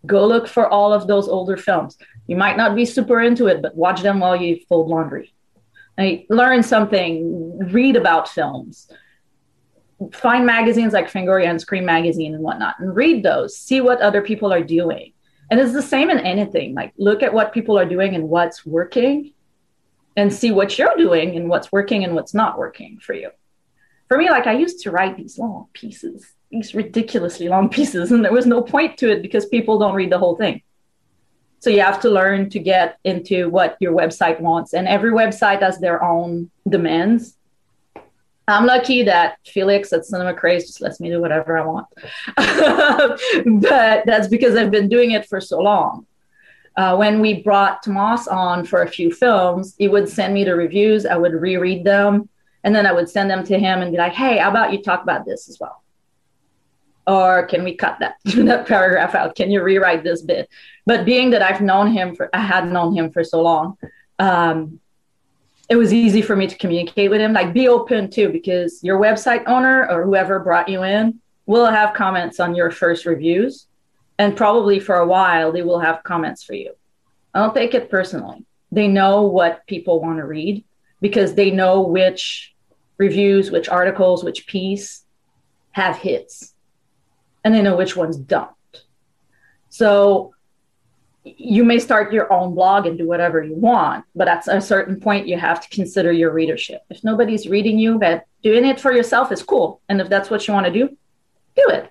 Go look for all of those older films. You might not be super into it, but watch them while you fold laundry. Learn something, read about films. Find magazines like Fangoria and Scream Magazine and whatnot, and read those. See what other people are doing. And it's the same in anything. Like, look at what people are doing and what's working, and see what you're doing and what's working and what's not working for you. For me, like I used to write these long pieces, these ridiculously long pieces, and there was no point to it because people don't read the whole thing. So you have to learn to get into what your website wants, and every website has their own demands. I'm lucky that Felix at Cinema Crazed just lets me do whatever I want. but that's because I've been doing it for so long. Uh, when we brought Tomas on for a few films, he would send me the reviews. I would reread them, and then I would send them to him and be like, "Hey, how about you talk about this as well?" Or can we cut that that paragraph out? Can you rewrite this bit? But being that I've known him for, I had known him for so long, um, it was easy for me to communicate with him. Like, be open too, because your website owner or whoever brought you in will have comments on your first reviews, and probably for a while they will have comments for you. I don't take it personally. They know what people want to read because they know which reviews, which articles, which piece have hits, and they know which ones don't. So you may start your own blog and do whatever you want, but at a certain point, you have to consider your readership. If nobody's reading you, but doing it for yourself is cool. And if that's what you want to do, do it.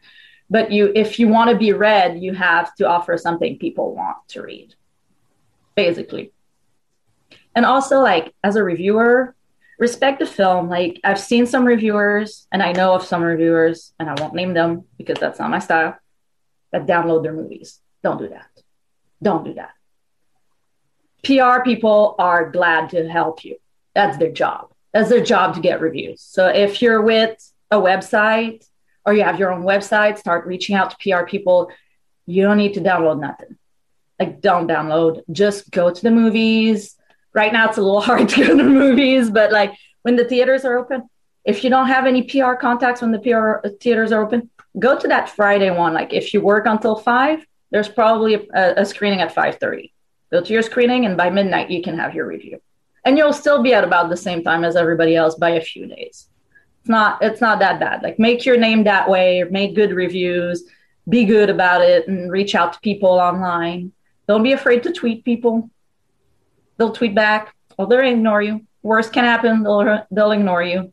But you, if you want to be read, you have to offer something people want to read, basically. And also, like as a reviewer, respect the film. Like I've seen some reviewers, and I know of some reviewers, and I won't name them because that's not my style. That download their movies. Don't do that. Don't do that. PR people are glad to help you. That's their job. That's their job to get reviews. So if you're with a website or you have your own website, start reaching out to PR people. You don't need to download nothing. Like, don't download. Just go to the movies. Right now, it's a little hard to go to the movies, but like when the theaters are open, if you don't have any PR contacts when the PR uh, theaters are open, go to that Friday one. Like if you work until five, there's probably a, a screening at five thirty. Go to your screening, and by midnight you can have your review, and you'll still be at about the same time as everybody else by a few days. It's not it's not that bad. Like make your name that way, make good reviews, be good about it, and reach out to people online. Don't be afraid to tweet people. They'll tweet back, or they'll ignore you. Worst can happen; they'll they'll ignore you.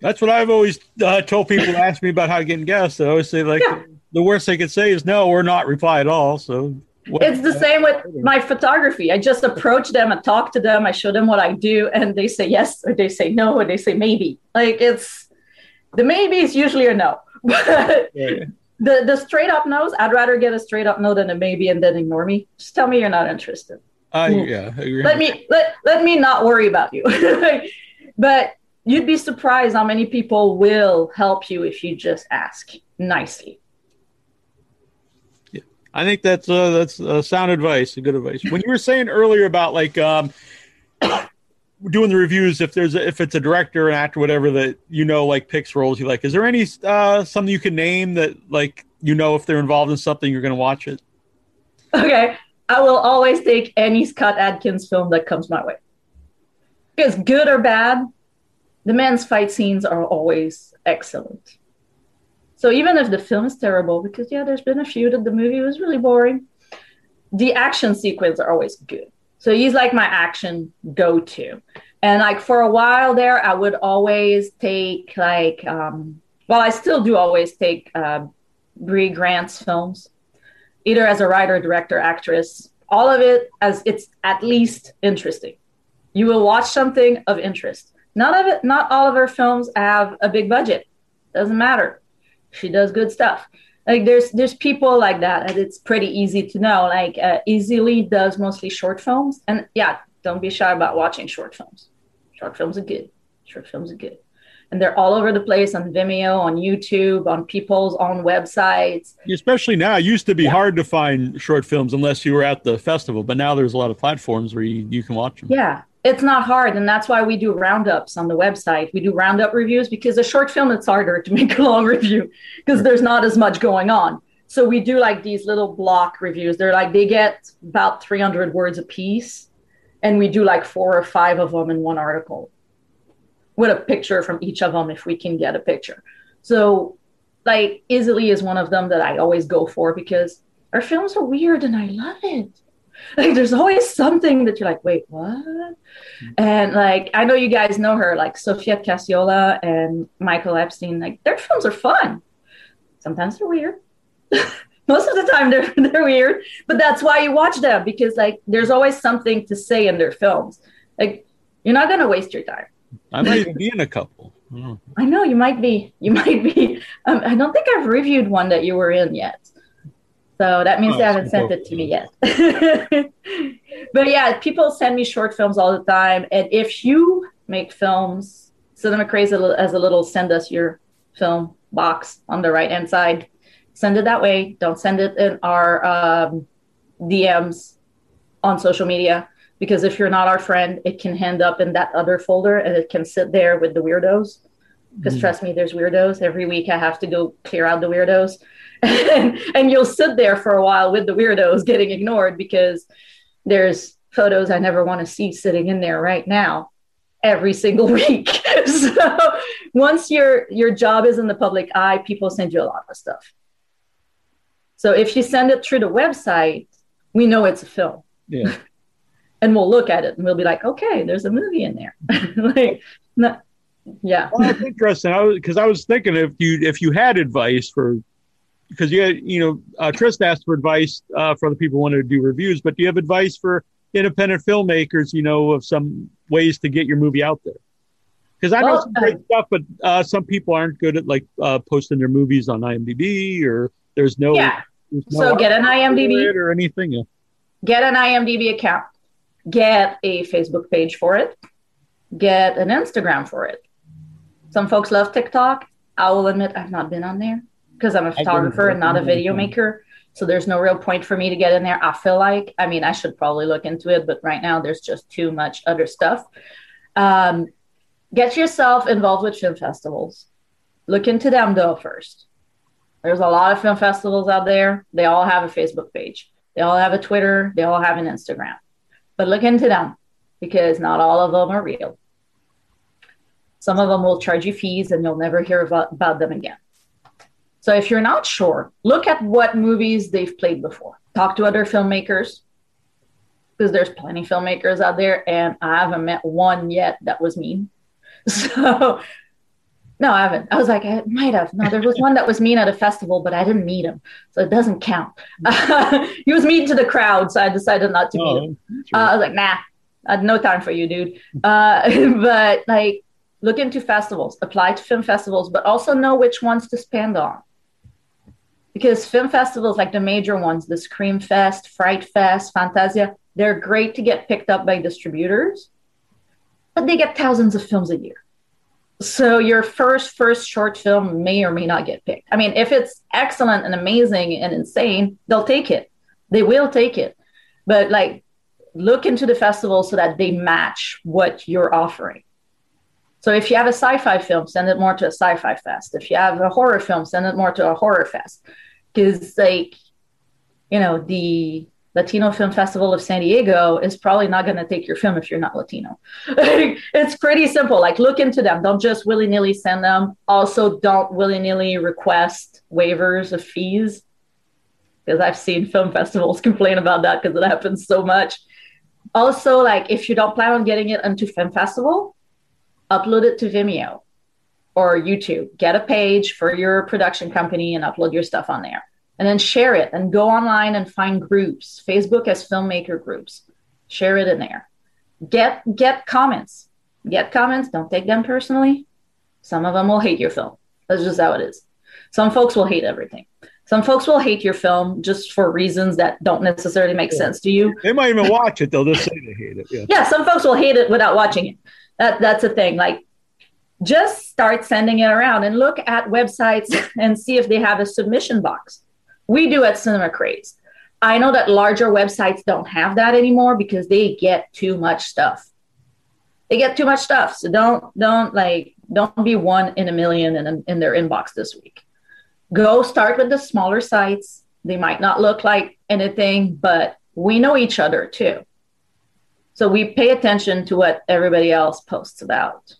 That's what I've always uh, told people to ask me about how to get in guests. I always say like Yeah. The worst they could say is no or not reply at all. So what- It's the same with my photography. I just approach them and talk to them. I show them what I do, and they say yes, or they say no, or they say maybe. Like it's the maybe is usually a no. But Yeah. the the straight up no's, I'd rather get a straight up no than a maybe and then ignore me. Just tell me you're not interested. I hmm. yeah, I agree. Let me let let me not worry about you. but you'd be surprised how many people will help you if you just ask nicely. I think that's uh, that's uh, sound advice, good advice. When you were saying earlier about like um, doing the reviews, if there's a, if it's a director, an actor, whatever that you know like picks roles you like, is there any uh, something you can name that like you know if they're involved in something you're going to watch it? Okay, I will always take any Scott Adkins film that comes my way. Because good or bad, the man's fight scenes are always excellent. So even if the film is terrible, because yeah, there's been a few that the movie was really boring, the action sequences are always good. So he's like my action go-to. And like for a while there, I would always take like, um, well, I still do always take uh, Brea Grant's films either as a writer, director, actress, all of it as it's at least interesting. You will watch something of interest. None of it, not all of her films have a big budget. Doesn't matter. She does good stuff. Like there's there's people like that, and it's pretty easy to know. Like uh, Izzy Lee does mostly short films, and yeah, don't be shy about watching short films. Short films are good. Short films are good, and they're all over the place on Vimeo, on YouTube, on people's own websites. Especially now, it used to be Yeah. hard to find short films unless you were at the festival, but now there's a lot of platforms where you, you can watch them. Yeah, it's not hard. And that's why we do roundups on the website. We do roundup reviews because a short film, it's harder to make a long review because there's not as much going on. So we do like these little block reviews. They're like, they get about 300 words a piece. And we do like four or five of them in one article with a picture from each of them if we can get a picture. So, like, Izzy Lee is one of them that I always go for because our films are weird and I love it. Like, there's always something that you're like, wait, what? And like, I know you guys know her, like Sophia Cacciola and Michael Epstein. Like, their films are fun. Sometimes they're weird. Most of the time, they're they're weird, but that's why you watch them because like, there's always something to say in their films. Like, you're not gonna waste your time. I might even be in a couple. I know. I know you might be. You might be. Um, I don't think I've reviewed one that you were in yet. So that means Oh, they haven't so sent it to me yet. but yeah, people send me short films all the time. And if you make films, Cinema Crazed as a little send us your film box on the right hand side. Send it that way. Don't send it in our um, DMs on social media because if you're not our friend, it can end up in that other folder and it can sit there with the weirdos. Because Mm. trust me, there's weirdos. Every week I have to go clear out the weirdos. And, and you'll sit there for a while with the weirdos getting ignored because there's photos I never want to see sitting in there right now every single week. so once your your job is in the public eye, people send you a lot of stuff. So if you send it through the website, we know it's a film Yeah. and we'll look at it and we'll be like, okay, there's a movie in there. like, no, yeah. Well, that's interesting. I was because I was thinking if you if you had advice for because you had, you know uh, Trist asked for advice uh, for the people who wanted to do reviews, but do you have advice for independent filmmakers, you know, of some ways to get your movie out there. Because I know Well, some great stuff, but uh, some people aren't good at like uh, posting their movies on IMDb, or there's no, Yeah. there's no So get an IMDb. or anything. Yeah. get an IMDb account, get a Facebook page for it, get an Instagram for it. Some folks love TikTok. I will admit I've not been on there because I'm a photographer and not a video maker. So there's no real point for me to get in there. I feel like, I mean, I should probably look into it, but right now there's just too much other stuff. Um, get yourself involved with film festivals. Look into them though first. There's a lot of film festivals out there. They all have a Facebook page. They all have a Twitter. They all have an Instagram. But look into them because not all of them are real. Some of them will charge you fees and you'll never hear about, about them again. So if you're not sure, look at what movies they've played before. Talk to other filmmakers because there's plenty of filmmakers out there and I haven't met one yet that was mean. So no, I haven't. I was like, I might have. No, there was one that was mean at a festival, but I didn't meet him. So it doesn't count. he was mean to the crowd, so I decided not to meet him. Oh, Uh, I was like, nah, I had no time for you, dude. Uh, but like, look into festivals, apply to film festivals, but also know which ones to spend on. Because film festivals, like the major ones, the Scream Fest, Fright Fest, Fantasia, they're great to get picked up by distributors, but they get thousands of films a year. So your first first short film may or may not get picked. I mean, if it's excellent and amazing and insane, they'll take it. They will take it. But like look into the festival so that they match what you're offering. So if you have a sci-fi film, send it more to a sci-fi fest. If you have a horror film, send it more to a horror fest. Because like, you know, the Latino Film Festival of San Diego is probably not going to take your film if you're not Latino. it's pretty simple. Like look into them. Don't just willy-nilly send them. Also don't willy-nilly request waivers of fees. Because I've seen film festivals complain about that because it happens so much also like if you don't plan on getting it into film festival upload it to vimeo or youtube. Get a page for your production company and upload your stuff on there. And then share it and go online and find groups. Facebook has filmmaker groups. Share it in there. Get get comments. Get comments. Don't take them personally. Some of them will hate your film. That's just how it is. Some folks will hate everything. Some folks will hate your film just for reasons that don't necessarily make sense to you. They might even watch it. They'll just say they hate it. Yeah. yeah, some folks will hate it without watching it. That that's a thing. Like just start sending it around and look at websites and see if they have a submission box. We do at Cinema Crazed. I know that larger websites don't have that anymore because they get too much stuff. They get too much stuff. So don't don't like don't be one in a million in, in their inbox this week. Go start with the smaller sites. They might not look like anything, but we know each other too. So we pay attention to what everybody else posts about.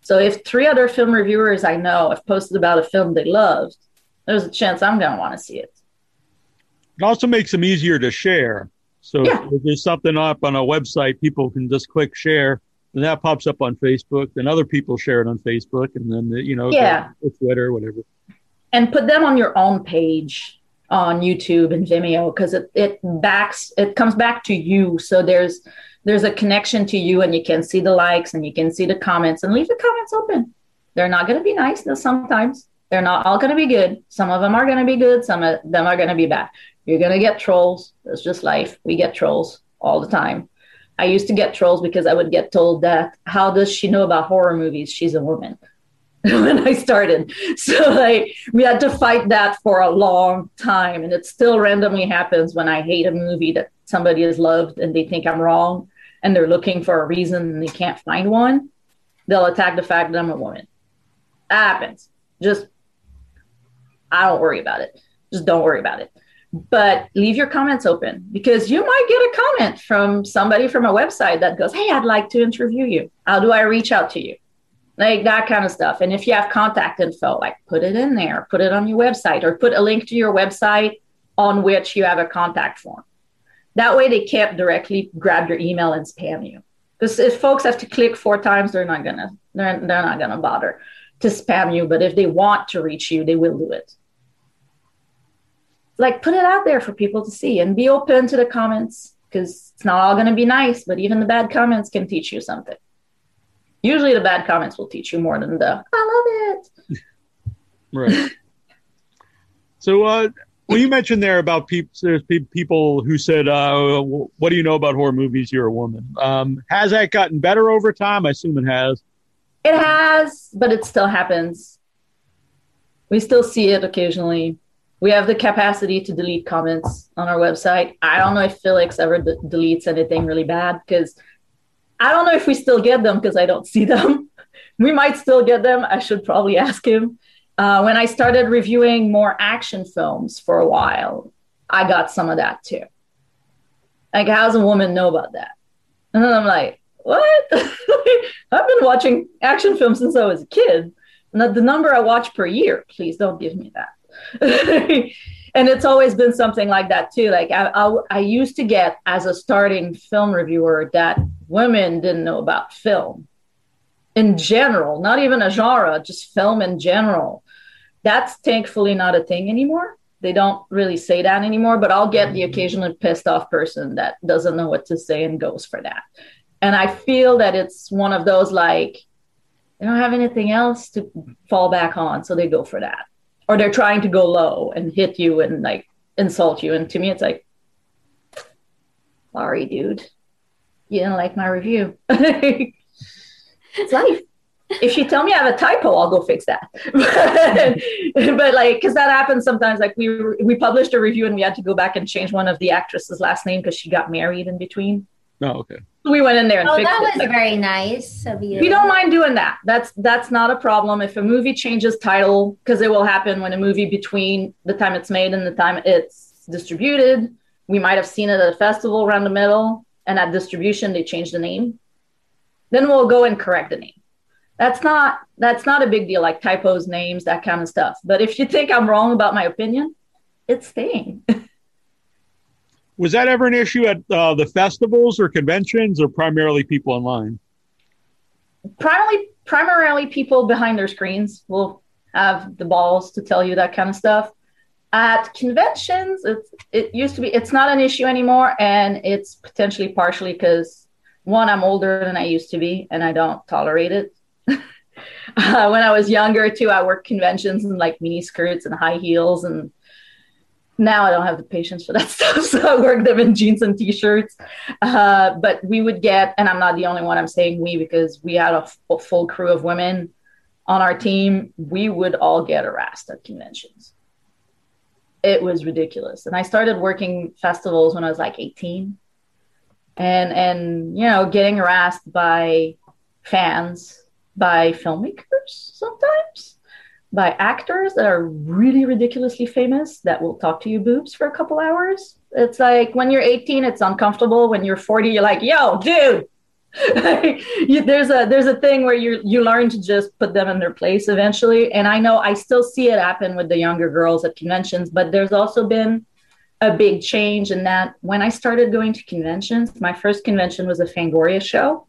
So if three other film reviewers I know have posted about a film they loved, there's a chance I'm going to want to see it. It also makes them easier to share. So Yeah. if there's something up on a website, people can just click share, and that pops up on Facebook. Then other people share it on Facebook, and then you know, Yeah. Twitter, whatever. And put them on your own page on YouTube and Vimeo because it, it backs it comes back to you. So there's there's a connection to you and you can see the likes and you can see the comments and leave the comments open. They're not going to be nice sometimes. They're not all going to be good. Some of them are going to be good. Some of them are going to be bad. You're going to get trolls. It's just life. We get trolls all the time. I used to get trolls because I would get told that how does she know about horror movies? She's a woman. when I started. So like we had to fight that for a long time. And it still randomly happens when I hate a movie that somebody has loved and they think I'm wrong and they're looking for a reason and they can't find one. They'll attack the fact that I'm a woman. That happens. Just I don't worry about it. Just don't worry about it. But leave your comments open because you might get a comment from somebody from a website that goes, Hey, I'd like to interview you. How do I reach out to you? Like that kind of stuff. And if you have contact info, like put it in there, put it on your website, or put a link to your website on which you have a contact form. That way they can't directly grab your email and spam you. Because if folks have to click four times, they're not gonna they're, they're not gonna bother to spam you. But if they want to reach you, they will do it like put it out there for people to see and be open to the comments because it's not all to be nice, but even the bad comments can teach you something. Usually, the bad comments will teach you more than the "I love it." Right. so, uh, well, you mentioned there about people. There's pe- people who said, uh, "What do you know about horror movies? You're a woman." Um, has that gotten better over time? I assume it has. It has, but it still happens. We still see it occasionally. We have the capacity to delete comments on our website. I don't know if Felix ever d- deletes anything really bad because I don't know if we still get them because I don't see them. we might still get them. I should probably ask him. Uh, when I started reviewing more action films for a while, I got some of that too. Like, how does a woman know about that? And then I'm like, what? I've been watching action films since I was a kid. The- the number I watch per year, please don't give me that. and it's always been something like that too. Like I, I, I used to get as a starting film reviewer that women didn't know about film in general, not even a genre, just film in general. That's thankfully not a thing anymore. They don't really say that anymore, but I'll get the mm-hmm. occasional pissed off person that doesn't know what to say and goes for that. And I feel that it's one of those like, they don't have anything else to fall back on, so they go for that. Or they're trying to go low and hit you and like insult you. And to me, it's like, sorry, dude. You didn't like my review. it's life. If you tell me I have a typo, I'll go fix that. but, but like, because that happens sometimes. Like we we published a review and we had to go back and change one of the actresses' last name because she got married in between. Oh, okay. We went in there and Oh, fixed that was Like, very nice of you. we don't mind doing that. That's that's not a problem. If a movie changes title, because it will happen when a movie between the time it's made and the time it's distributed, we might have seen it at a festival around the middle, and at distribution they change the name. Then we'll go and correct the name. That's not that's not a big deal, like typos, names, that kind of stuff. But if you think I'm wrong about my opinion, it's staying. Was that ever an issue at uh, the festivals or conventions, or primarily people online? primarily primarily people behind their screens will have the balls to tell you that kind of stuff at conventions it's, it used to be it's not an issue anymore and it's potentially partially because one i'm older than i used to be and i don't tolerate it uh, when i was younger too i worked conventions in like mini skirts and high heels and now I don't have the patience for that stuff, so I work them in jeans and t-shirts. Uh, but we would get, and I'm not the only one. I'm saying we because we had a full crew of women on our team. We would all get harassed at conventions. It was ridiculous, and I started working festivals when I was like 18, and and you know getting harassed by fans, by filmmakers sometimes by actors that are really ridiculously famous that will talk to you boobs for a couple hours. It's like when you're 18, it's uncomfortable. When you're 40, you're like, yo, dude. you, there's a there's a thing where you you learn to just put them in their place eventually. And I know I still see it happen with the younger girls at conventions, but there's also been a big change in that when I started going to conventions, my first convention was a Fangoria show.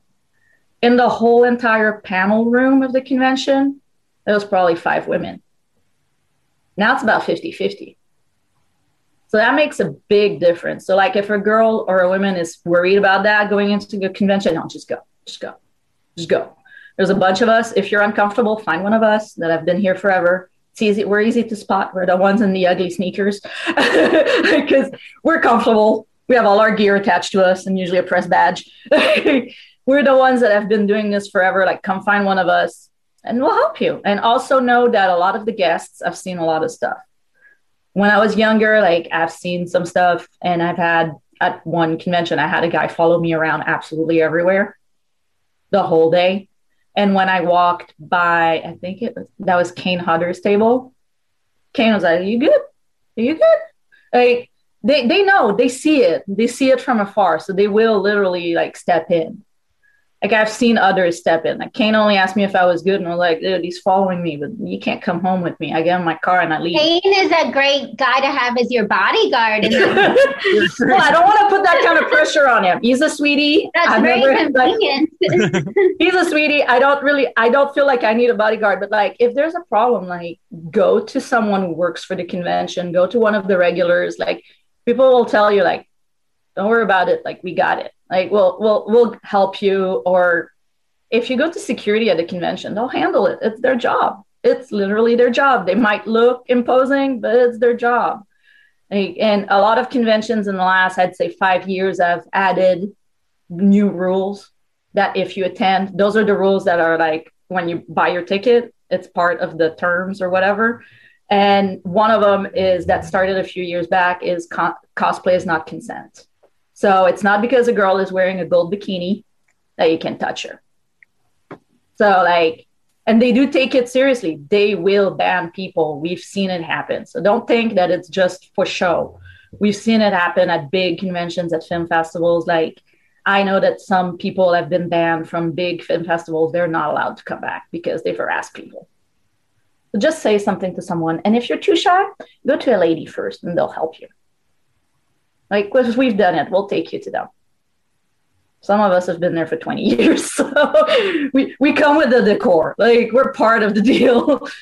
In the whole entire panel room of the convention, there was probably five women. Now it's about 50 50. So that makes a big difference. So, like, if a girl or a woman is worried about that going into a convention, no, just go, just go, just go. There's a bunch of us. If you're uncomfortable, find one of us that have been here forever. It's easy. We're easy to spot. We're the ones in the ugly sneakers because we're comfortable. We have all our gear attached to us and usually a press badge. we're the ones that have been doing this forever. Like, come find one of us and we'll help you. And also know that a lot of the guests, I've seen a lot of stuff. When I was younger, like I've seen some stuff, and I've had at one convention, I had a guy follow me around absolutely everywhere the whole day. And when I walked by, I think it was that was Kane Hodder's table. Kane was like, Are you good? Are you good? Like they they know, they see it, they see it from afar. So they will literally like step in like I've seen others step in. Like Kane only asked me if I was good, and I was like, dude, he's following me, but you can't come home with me. I get in my car and I leave. Kane is a great guy to have as your bodyguard. Well, I don't want to put that kind of pressure on him. He's a sweetie. that's I've very never- like, convenient. he's a sweetie. I don't really, I don't feel like I need a bodyguard, but like if there's a problem, like go to someone who works for the convention, go to one of the regulars. Like people will tell you, like, Don't worry about it. Like we got it. Like we'll we'll we'll help you. Or if you go to security at a convention, they'll handle it. It's their job. It's literally their job. They might look imposing, but it's their job. And a lot of conventions in the last, I'd say, five years have added new rules that if you attend, those are the rules that are like when you buy your ticket, it's part of the terms or whatever. And one of them is that started a few years back is co- cosplay is not consent. So it's not because a girl is wearing a gold bikini that you can touch her. So like, and they do take it seriously. They will ban people. We've seen it happen. So don't think that it's just for show. We've seen it happen at big conventions, at film festivals. Like I know that some people have been banned from big film festivals. They're not allowed to come back because they've harassed people. So just say something to someone. And if you're too shy, go to a lady first and they'll help you. Like because we've done it, we'll take you to them. Some of us have been there for 20 years. So we, we come with the decor. Like we're part of the deal.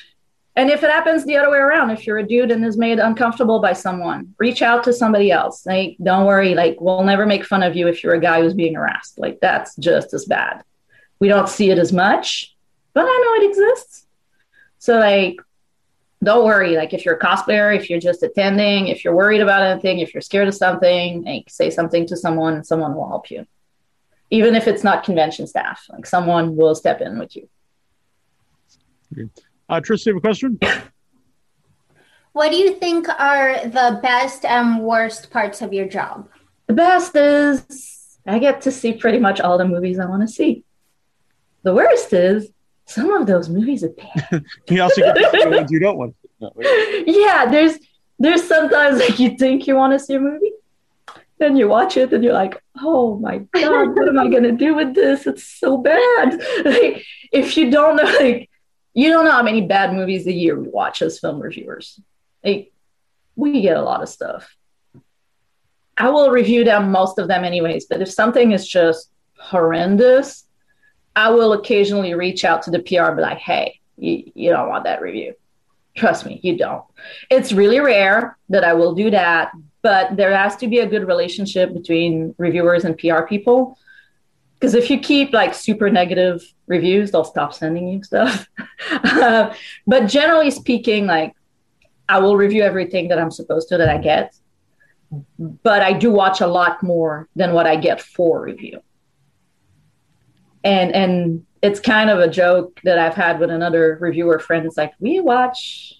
And if it happens the other way around, if you're a dude and is made uncomfortable by someone, reach out to somebody else. Like, don't worry, like we'll never make fun of you if you're a guy who's being harassed. Like that's just as bad. We don't see it as much, but I know it exists. So like don't worry. Like if you're a cosplayer, if you're just attending, if you're worried about anything, if you're scared of something, like say something to someone and someone will help you. Even if it's not convention staff, like someone will step in with you. Uh, Trista, you have a question? What do you think are the best and worst parts of your job? The best is I get to see pretty much all the movies I want to see. The worst is some of those movies are bad. You also get the ones you don't want. No, yeah, there's there's sometimes like you think you want to see a movie, then you watch it and you're like, oh my god, what am I gonna do with this? It's so bad. Like if you don't know, like you don't know how many bad movies a year we watch as film reviewers. Like we get a lot of stuff. I will review them most of them anyways, but if something is just horrendous, I will occasionally reach out to the PR and be like, hey, you, you don't want that review. Trust me, you don't. It's really rare that I will do that, but there has to be a good relationship between reviewers and PR people. Because if you keep like super negative reviews, they'll stop sending you stuff. But generally speaking, like I will review everything that I'm supposed to that I get, but I do watch a lot more than what I get for review and and it's kind of a joke that I've had with another reviewer friend. It's like we watch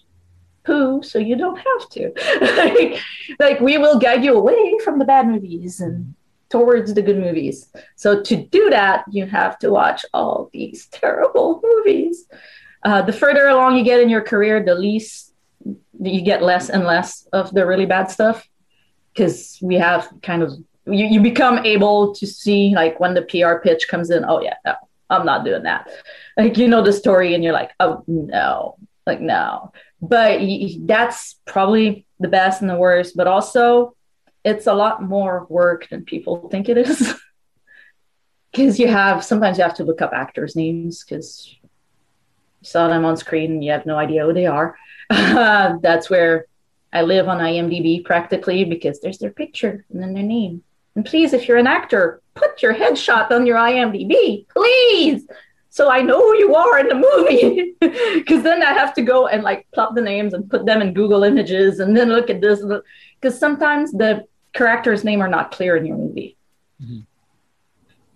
poo, so you don't have to. like, like we will guide you away from the bad movies and towards the good movies. So to do that, you have to watch all these terrible movies. Uh, the further along you get in your career, the least you get less and less of the really bad stuff because we have kind of you, you become able to see like when the PR pitch comes in, oh yeah, no, I'm not doing that. Like you know the story and you're like, oh no, like no. But that's probably the best and the worst, but also it's a lot more work than people think it is. Because you have sometimes you have to look up actors' names because you saw them on screen and you have no idea who they are. that's where I live on IMDb practically because there's their picture and then their name. And please, if you're an actor, put your headshot on your IMDb, please, so I know who you are in the movie. Because then I have to go and like plop the names and put them in Google Images and then look at this. Because sometimes the character's name are not clear in your movie. Mhm.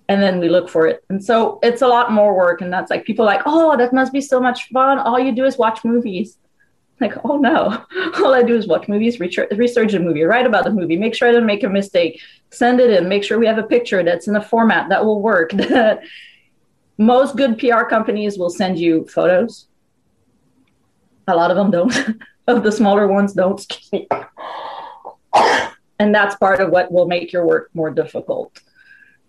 And then we look for it. And so it's a lot more work. And that's like people are like, oh, that must be so much fun. All you do is watch movies. Like, oh no, all I do is watch movies, research, research a movie, write about the movie, make sure I don't make a mistake, send it in, make sure we have a picture that's in a format that will work. Most good PR companies will send you photos. A lot of them don't. of the smaller ones don't. And that's part of what will make your work more difficult.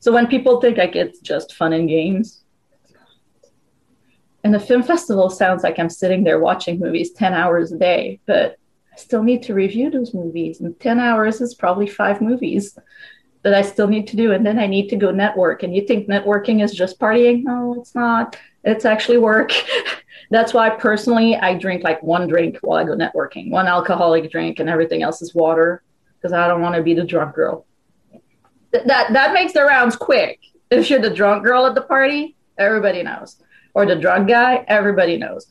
So when people think like it's just fun and games, and the film festival sounds like I'm sitting there watching movies 10 hours a day, but I still need to review those movies. And 10 hours is probably five movies that I still need to do. And then I need to go network. And you think networking is just partying? No, it's not. It's actually work. That's why personally I drink like one drink while I go networking, one alcoholic drink, and everything else is water because I don't want to be the drunk girl. th- that that makes the rounds quick. If you're the drunk girl at the party, everybody knows, or the drug guy, everybody knows.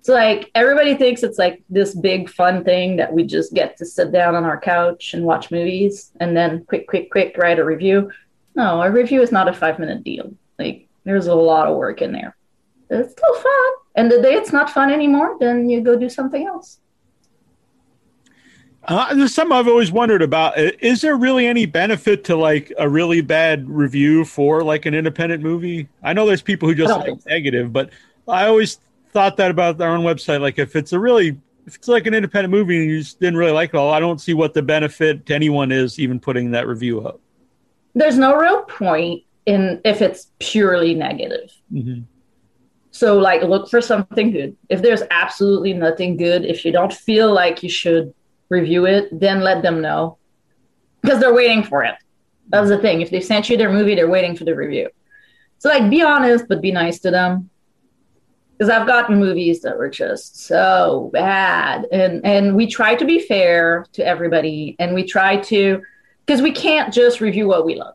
It's like everybody thinks it's like this big fun thing that we just get to sit down on our couch and watch movies and then quick, quick, quick write a review. No, a review is not a five minute deal. Like there's a lot of work in there. It's still fun. And the day it's not fun anymore, then you go do something else. Uh, there's something I've always wondered about. Is there really any benefit to like a really bad review for like an independent movie? I know there's people who just like negative, but I always thought that about our own website. Like if it's a really, if it's like an independent movie and you just didn't really like it all, I don't see what the benefit to anyone is even putting that review up. There's no real point in if it's purely negative. Mhm. So like look for something good. If there's absolutely nothing good, if you don't feel like you should review it, then let them know. Because they're waiting for it. That's the thing. If they sent you their movie, they're waiting for the review. So like be honest, but be nice to them. Because I've gotten movies that were just so bad. And and we try to be fair to everybody and we try to because we can't just review what we love.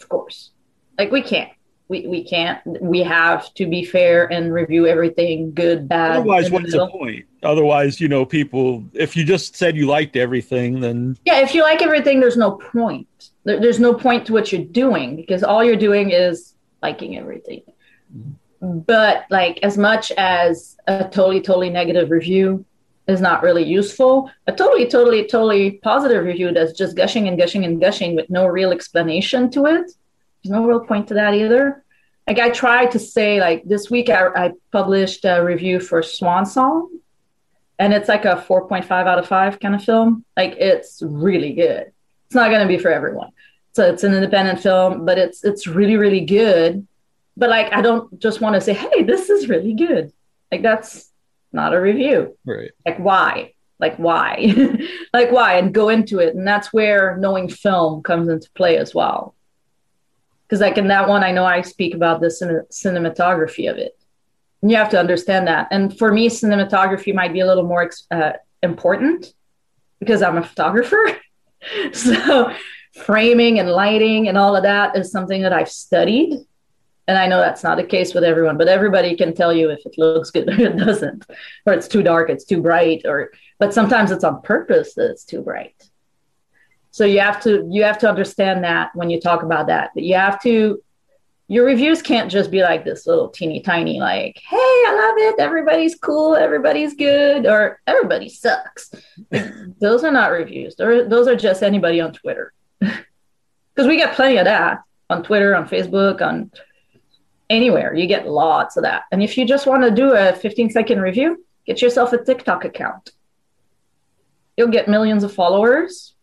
Of course. Like we can't. We, we can't. We have to be fair and review everything good, bad. Otherwise, the what's the point? Otherwise, you know, people. If you just said you liked everything, then Yeah, if you like everything, there's no point. There, there's no point to what you're doing because all you're doing is liking everything. But like as much as a totally, totally negative review is not really useful, a totally, totally, totally positive review that's just gushing and gushing and gushing with no real explanation to it, there's no real point to that either. Like I tried to say, like this week I, I published a review for Swan Song, and it's like a 4.5 out of 5 kind of film. Like it's really good. It's not going to be for everyone. So it's an independent film, but it's it's really really good. But like I don't just want to say, "Hey, this is really good." Like that's not a review. right. Like why? Like why? like why? And go into it. And that's where knowing film comes into play as well. Because like in that one, I know I speak about the cine- cinematography of it. And you have to understand that. And for me, cinematography might be a little more uh, important because I'm a photographer. so framing and lighting and all of that is something that I've studied. And I know that's not the case with everyone, but everybody can tell you if it looks good or it doesn't, or it's too dark, it's too bright, or but sometimes it's on purpose that it's too bright. So you have to you have to understand that when you talk about that. That you have to your reviews can't just be like this little teeny tiny like, hey, I love it, everybody's cool, everybody's good, or everybody sucks. those are not reviews. Those are just anybody on Twitter. Because we get plenty of that on Twitter, on Facebook, on anywhere. You get lots of that. And if you just want to do a 15 second review, get yourself a TikTok account. You'll get millions of followers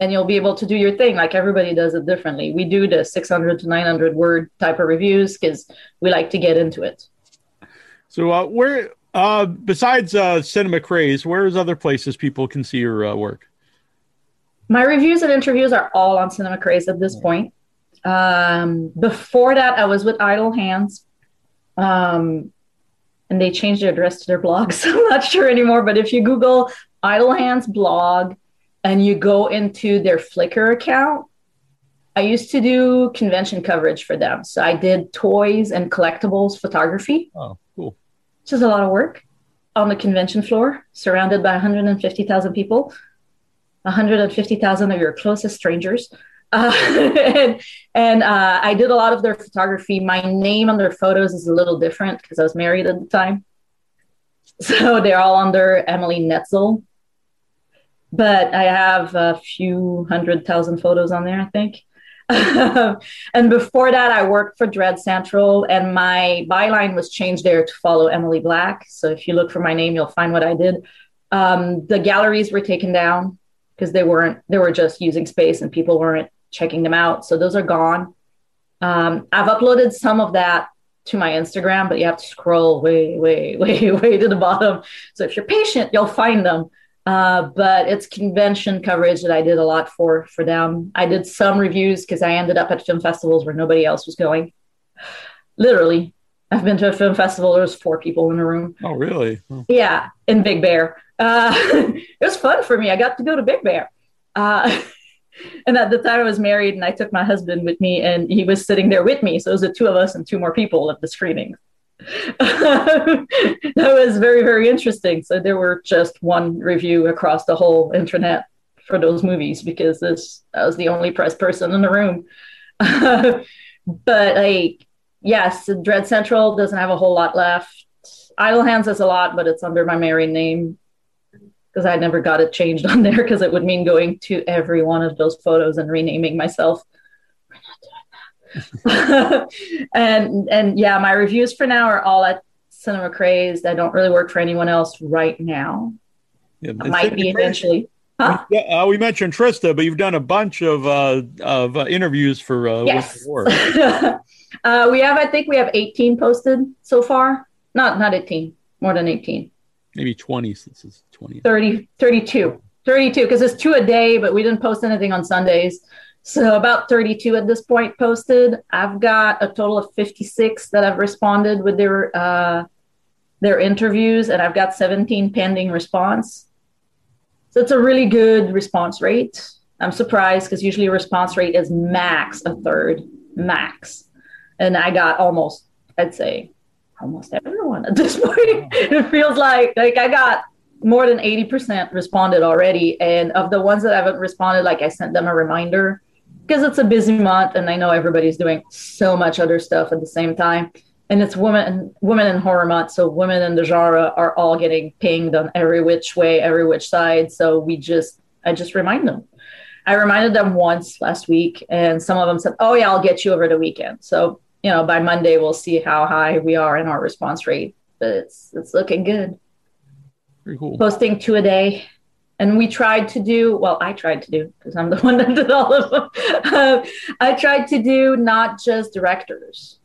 and you'll be able to do your thing like everybody does it differently. We do the 600 to 900 word type of reviews because we like to get into it. So, uh, where uh, besides uh, Cinema Crazed, where's other places people can see your uh, work? My reviews and interviews are all on Cinema Crazed at this point. Um, before that, I was with Idle Hands. Um, and they changed their address to their blog, so I'm not sure anymore. But if you Google Idle Hands blog and you go into their Flickr account, I used to do convention coverage for them. So I did toys and collectibles photography, Oh, cool. which is a lot of work on the convention floor, surrounded by 150,000 people. 150,000 of your closest strangers. Uh, and and uh, I did a lot of their photography. My name on their photos is a little different because I was married at the time. So they're all under Emilie Netzel. But I have a few hundred thousand photos on there, I think. and before that, I worked for Dread Central, and my byline was changed there to follow Emilie Black. So if you look for my name, you'll find what I did. Um, the galleries were taken down because they weren't they were just using space and people weren't checking them out so those are gone um, i've uploaded some of that to my instagram but you have to scroll way way way way to the bottom so if you're patient you'll find them uh, but it's convention coverage that i did a lot for for them i did some reviews because i ended up at film festivals where nobody else was going literally i've been to a film festival there was four people in the room Oh, really? Oh, yeah, in Big Bear. Uh, it was fun for me. I got to go to Big Bear. Uh, and at the time I was married and I took my husband with me and he was sitting there with me. So it was the two of us and two more people at the screening. that was very, very interesting. So there were just one review across the whole internet for those movies because this I was the only press person in the room. but like yes, Dread Central doesn't have a whole lot left. Idle Hands has a lot, but it's under my married name because I never got it changed on there because it would mean going to every one of those photos and renaming myself. We're not doing that. and and yeah, my reviews for now are all at Cinema Crazed. I don't really work for anyone else right now. Yeah, might be eventually. Huh? Yeah, uh, we mentioned Trista, but you've done a bunch of uh, of uh, interviews for uh, Yes. Uh, we have, I think, we have 18 posted so far. Not not 18, more than 18. Maybe twenty since it's twenty. 30, 32, 32, because it's two a day, but we didn't post anything on Sundays. So about 32 at this point posted. I've got a total of 56 that have responded with their uh, their interviews, and I've got 17 pending response. So it's a really good response rate. I'm surprised because usually response rate is max a third, max. And I got almost, I'd say, almost everyone at this point. it feels like like I got more than 80% responded already. And of the ones that haven't responded, like I sent them a reminder because it's a busy month and I know everybody's doing so much other stuff at the same time. And it's women women in horror month. So women in the genre are all getting pinged on every which way, every which side. So we just I just remind them. I reminded them once last week and some of them said, Oh yeah, I'll get you over the weekend. So, you know, by Monday we'll see how high we are in our response rate. But it's it's looking good Very cool. posting two a day. And we tried to do, well, I tried to do, because I'm the one that did all of them. Uh, I tried to do not just directors.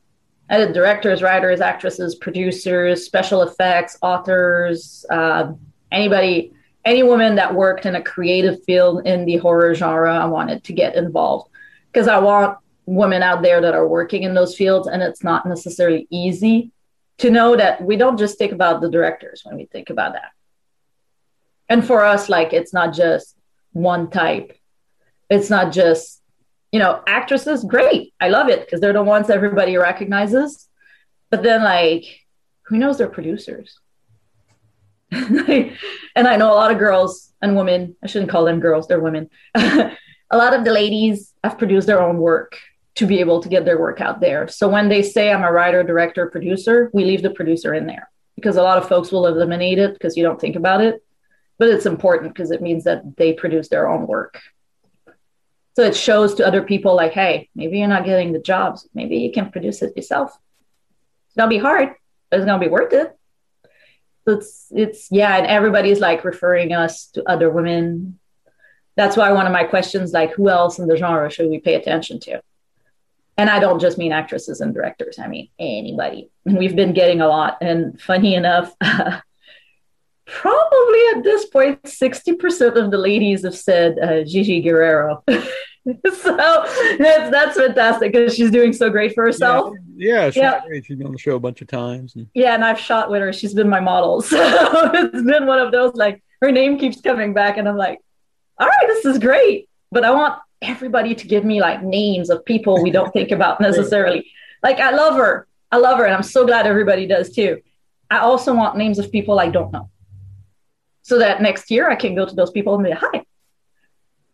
I did directors, writers, actresses, producers, special effects, authors, uh, anybody, any woman that worked in a creative field in the horror genre. I wanted to get involved because I want women out there that are working in those fields, and it's not necessarily easy to know that we don't just think about the directors when we think about that and for us like it's not just one type. It's not just you know actresses great. I love it because they're the ones everybody recognizes. But then like who knows their producers? And i know a lot of girls and women i shouldn't call them girls they're women. A lot of the ladies have produced their own work to be able to get their work out there. So when they say i'm a writer director producer we leave the producer in there because a lot of folks will eliminate it because you don't think about it but it's important because it means that they produce their own work. So it shows to other people like, hey, maybe you're not getting the jobs. Maybe you can produce it yourself. It's gonna be hard, but it's gonna be worth it. So it's it's yeah, and everybody's like referring us to other women. That's why one of my questions, like, who else in the genre should we pay attention to? And I don't just mean actresses and directors. I mean anybody. And we've been getting a lot. And funny enough, probably at this point, 60% of the ladies have said uh, Gigi Guerrero. so that's, that's fantastic because she's doing so great for herself. Yeah, she's Yeah. great. She's been on the show a bunch of times. And Yeah, and I've shot with her. She's been my model. So it's been one of those like her name keeps coming back, and I'm like, all right, this is great. But I want everybody to give me like names of people we don't think about necessarily. Like I love her. I love her, and I'm so glad everybody does too. I also want names of people I don't know. So that next year I can go to those people and be, hi,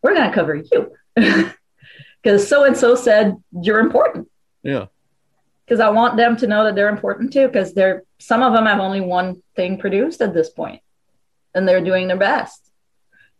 we're gonna cover you. Because so and so said you're important yeah, because I want them to know that they're important too. Because they're some of them have only one thing produced at this point, and they're doing their best.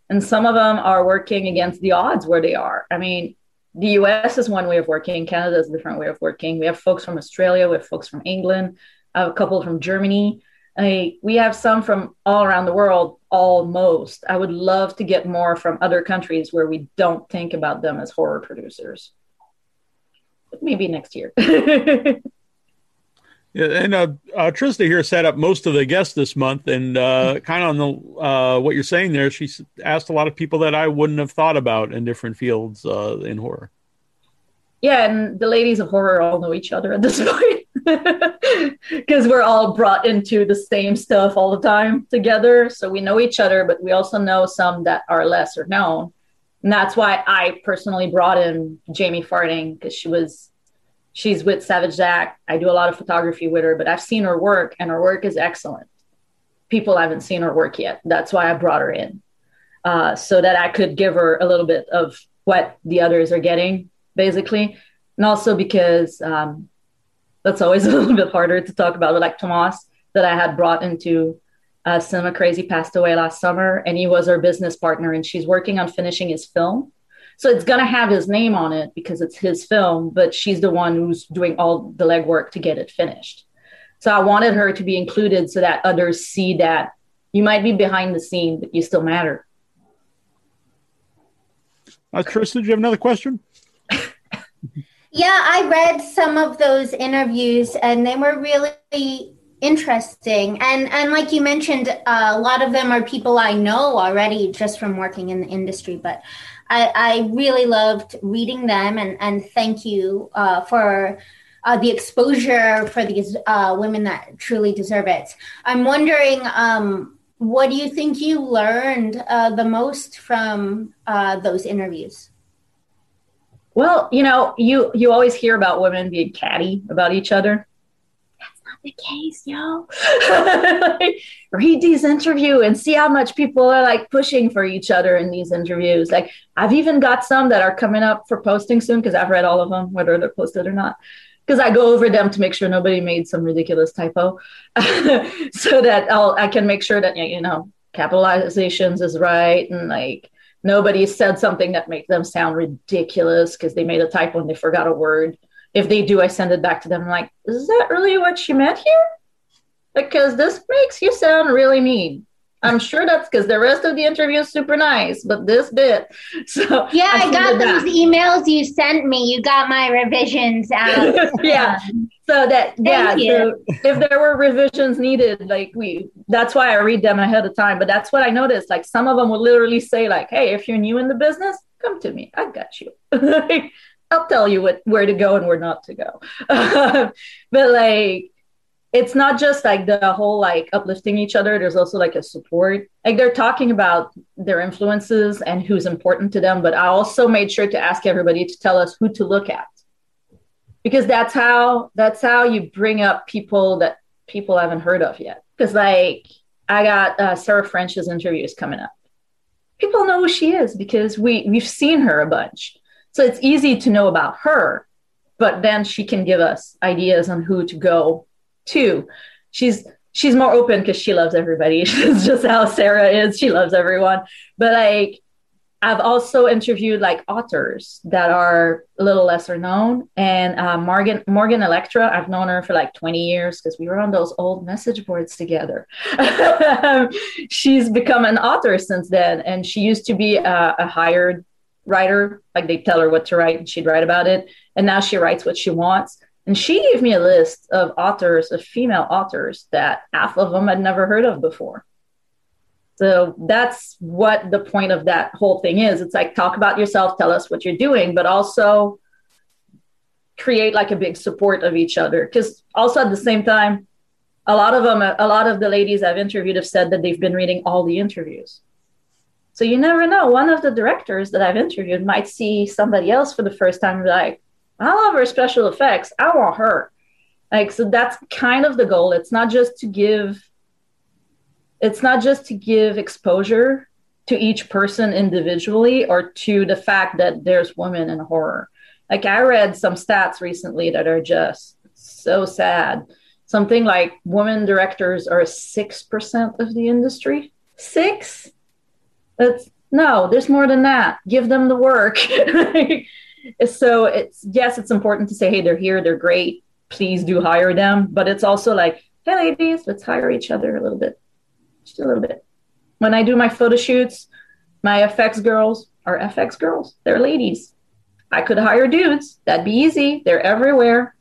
And some of them are working against the odds where they are. I mean, the U.S. is one way of working. Canada is a different way of working. We have folks from Australia. We have folks from England. I have a couple from Germany. I, we have some from all around the world, almost. I would love to get more from other countries where we don't think about them as horror producers. But maybe next year. yeah. And uh, uh, Trista here set up most of the guests this month, and uh, kind of on the uh, what you're saying there, she's asked a lot of people that I wouldn't have thought about in different fields uh, in horror. yeah, and the ladies of horror all know each other at this point because we're all brought into the same stuff all the time together. So we know each other, but we also know some that are lesser known. And that's why I personally brought in Jamie Farding because she was she's with Savage Zach. I do a lot of photography with her, but I've seen her work and her work is excellent. People haven't seen her work yet. That's why I brought her in. Uh, so that I could give her a little bit of what the others are getting, basically. And also because um, that's always a little bit harder to talk about, like Tomas, that I had brought into uh, Cinema Crazed passed away last summer, and he was our business partner, and she's working on finishing his film. So it's gonna have his name on it because it's his film, but she's the one who's doing all the legwork to get it finished. So I wanted her to be included so that others see that you might be behind the scene, but you still matter. Uh, Trista, do you have another question? Yeah, I read some of those interviews and they were really interesting. And and like you mentioned, uh, a lot of them are people I know already just from working in the industry. But I, I really loved reading them and and thank you uh, for. Uh, the exposure for these uh, women that truly deserve it. I'm wondering, um, what do you think you learned uh, the most from uh, those interviews? Well, you know, you you always hear about women being catty about each other. That's not the case, yo. Like, read these interview and see how much people are like pushing for each other in these interviews. Like I've even got some that are coming up for posting soon because I've read all of them, whether they're posted or not. Because I go over them to make sure nobody made some ridiculous typo, so that I'll I can make sure that you know capitalizations is right and like nobody said something that makes them sound ridiculous because they made a typo and they forgot a word. If they do, I send it back to them. I'm like, is that really what she meant here? Because this makes you sound really mean. I'm sure that's because the rest of the interview is super nice, but this bit. So Yeah, I, send got those emails you sent me. You got my revisions out. yeah. Um, so that yeah, so if there were revisions needed, like we that's why I read them ahead of time. But that's what I noticed. Like some of them will literally say, like, hey, if you're new in the business, come to me. I got you. I'll tell you what where to go and where not to go. but like it's not just like the whole like uplifting each other. There's also like a support. Like they're talking about their influences and who's important to them but i also made sure to ask everybody to tell us who to look at. Because that's how that's how you bring up people that people haven't heard of yet. Because like i got uh, sarah french's interviews coming up. People know who she is because we we've seen her a bunch. So it's easy to know about her but then she can give us ideas on who to go to she's she's more open because she loves everybody. She's just how sarah is. She loves everyone. But like i've also interviewed like authors that are a little lesser known. And uh, morgan morgan electra i've known her for like 20 years because we were on those old message boards together. She's become an author since then. And she used to be a, a hired writer. Like they tell her what to write and she'd write about it. And now she writes what she wants and she gave me a list of authors of female authors that half of them i'd never heard of before. So that's what the point of that whole thing is. It's like talk about yourself tell us what you're doing but also create like a big support of each other. Because also at the same time a lot of them a lot of the ladies i've interviewed have said that they've been reading all the interviews. So you never know. One of the directors that i've interviewed might see somebody else for the first time like i love her special effects. I want her. Like so that's kind of the goal. It's not just to give it's not just to give exposure to each person individually or to the fact that there's women in horror. Like i read some stats recently that are just so sad. Something like women directors are 6% of the industry. Six? That's no there's more than that. Give them the work so it's yes it's important to say hey they're here they're great please do hire them. But it's also like hey ladies let's hire each other a little bit just a little bit. When i do my photo shoots my fx girls are fx girls. They're ladies. I could hire dudes. That'd be easy. They're everywhere.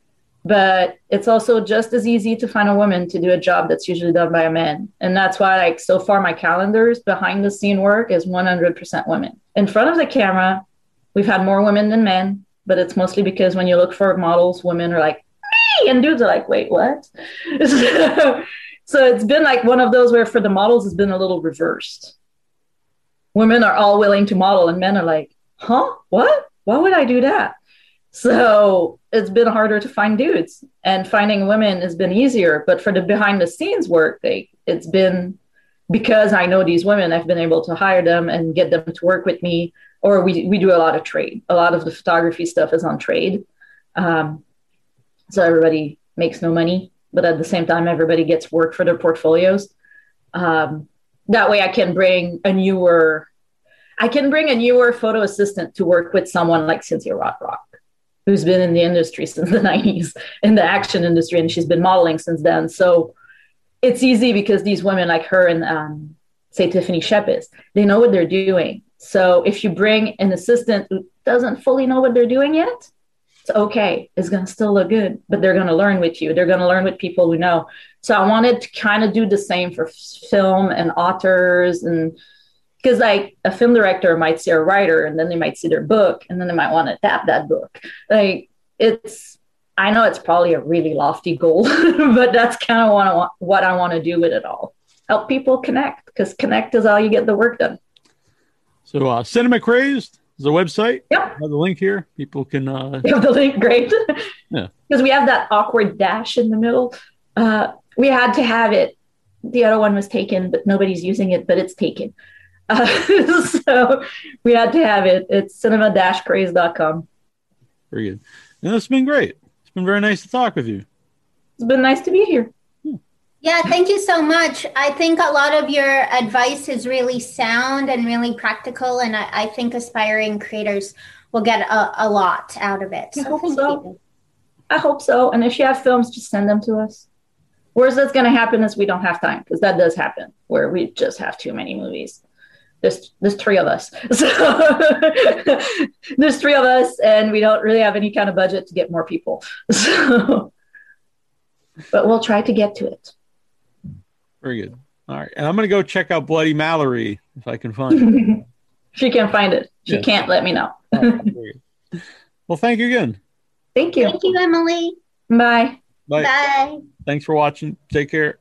But it's also just as easy to find a woman to do a job that's usually done by a man. And that's why like so far my calendars behind the scene work is 100% women. In front of the camera we've had more women than men but it's mostly because when you look for models women are like me and dudes are like wait what so, it's been like one of those where for the models it's been a little reversed women are all willing to model, and men are like, huh, what? Why would I do that? So it's been harder to find dudes, and finding women has been easier. But for the behind the scenes work, they it's been because I know these women, I've been able to hire them and get them to work with me. Or we we do a lot of trade. A lot of the photography stuff is on trade, um, so everybody makes no money, but at the same time, everybody gets work for their portfolios. Um, that way, I can bring a newer, I can bring a newer photo assistant to work with someone like Cynthia Rothrock, who's been in the industry since the '90s in the action industry, and she's been modeling since then. So it's easy because these women like her and um, say Tiffany Shepis, they know what they're doing. So if you bring an assistant who doesn't fully know what they're doing yet, it's okay. It's going to still look good, but they're going to learn with you. They're going to learn with people who know. So I wanted to kind of do the same for film and authors and because like a film director might see a writer and then they might see their book and then they might want to adapt that book. Like it's I know it's probably a really lofty goal, but that's kind of what I want what I want to do with it all. Help people connect because connect is how you get the work done. So, uh, Cinema Crazed is a website. Yep. I have the link here. People can. Uh, You have the link, great. Yeah. Because we have that awkward dash in the middle. Uh, we had to have it. The other one was taken, but nobody's using it, but it's taken. Uh, so we had to have it. It's cinema-crazed.com. very good. And it's been great. It's been very nice to talk with you. It's been nice to be here. Yeah, thank you so much. I think a lot of your advice is really sound and really practical, and I, I think aspiring creators will get a, a lot out of it. I hope so. I hope so. And if you have films, just send them to us. Worst that's going to happen is we don't have time because that does happen where we just have too many movies. There's there's three of us, so there's three of us, and we don't really have any kind of budget to get more people. So, but we'll try to get to it. Very good. All right. And I'm going to go check out Bloody Mallory if I can find it. she can't find it. She Yeah. can't let me know. All right, very good. Well, thank you again. Thank you. Thank you, Emilie. Bye. Bye. Bye. Thanks for watching. Take care.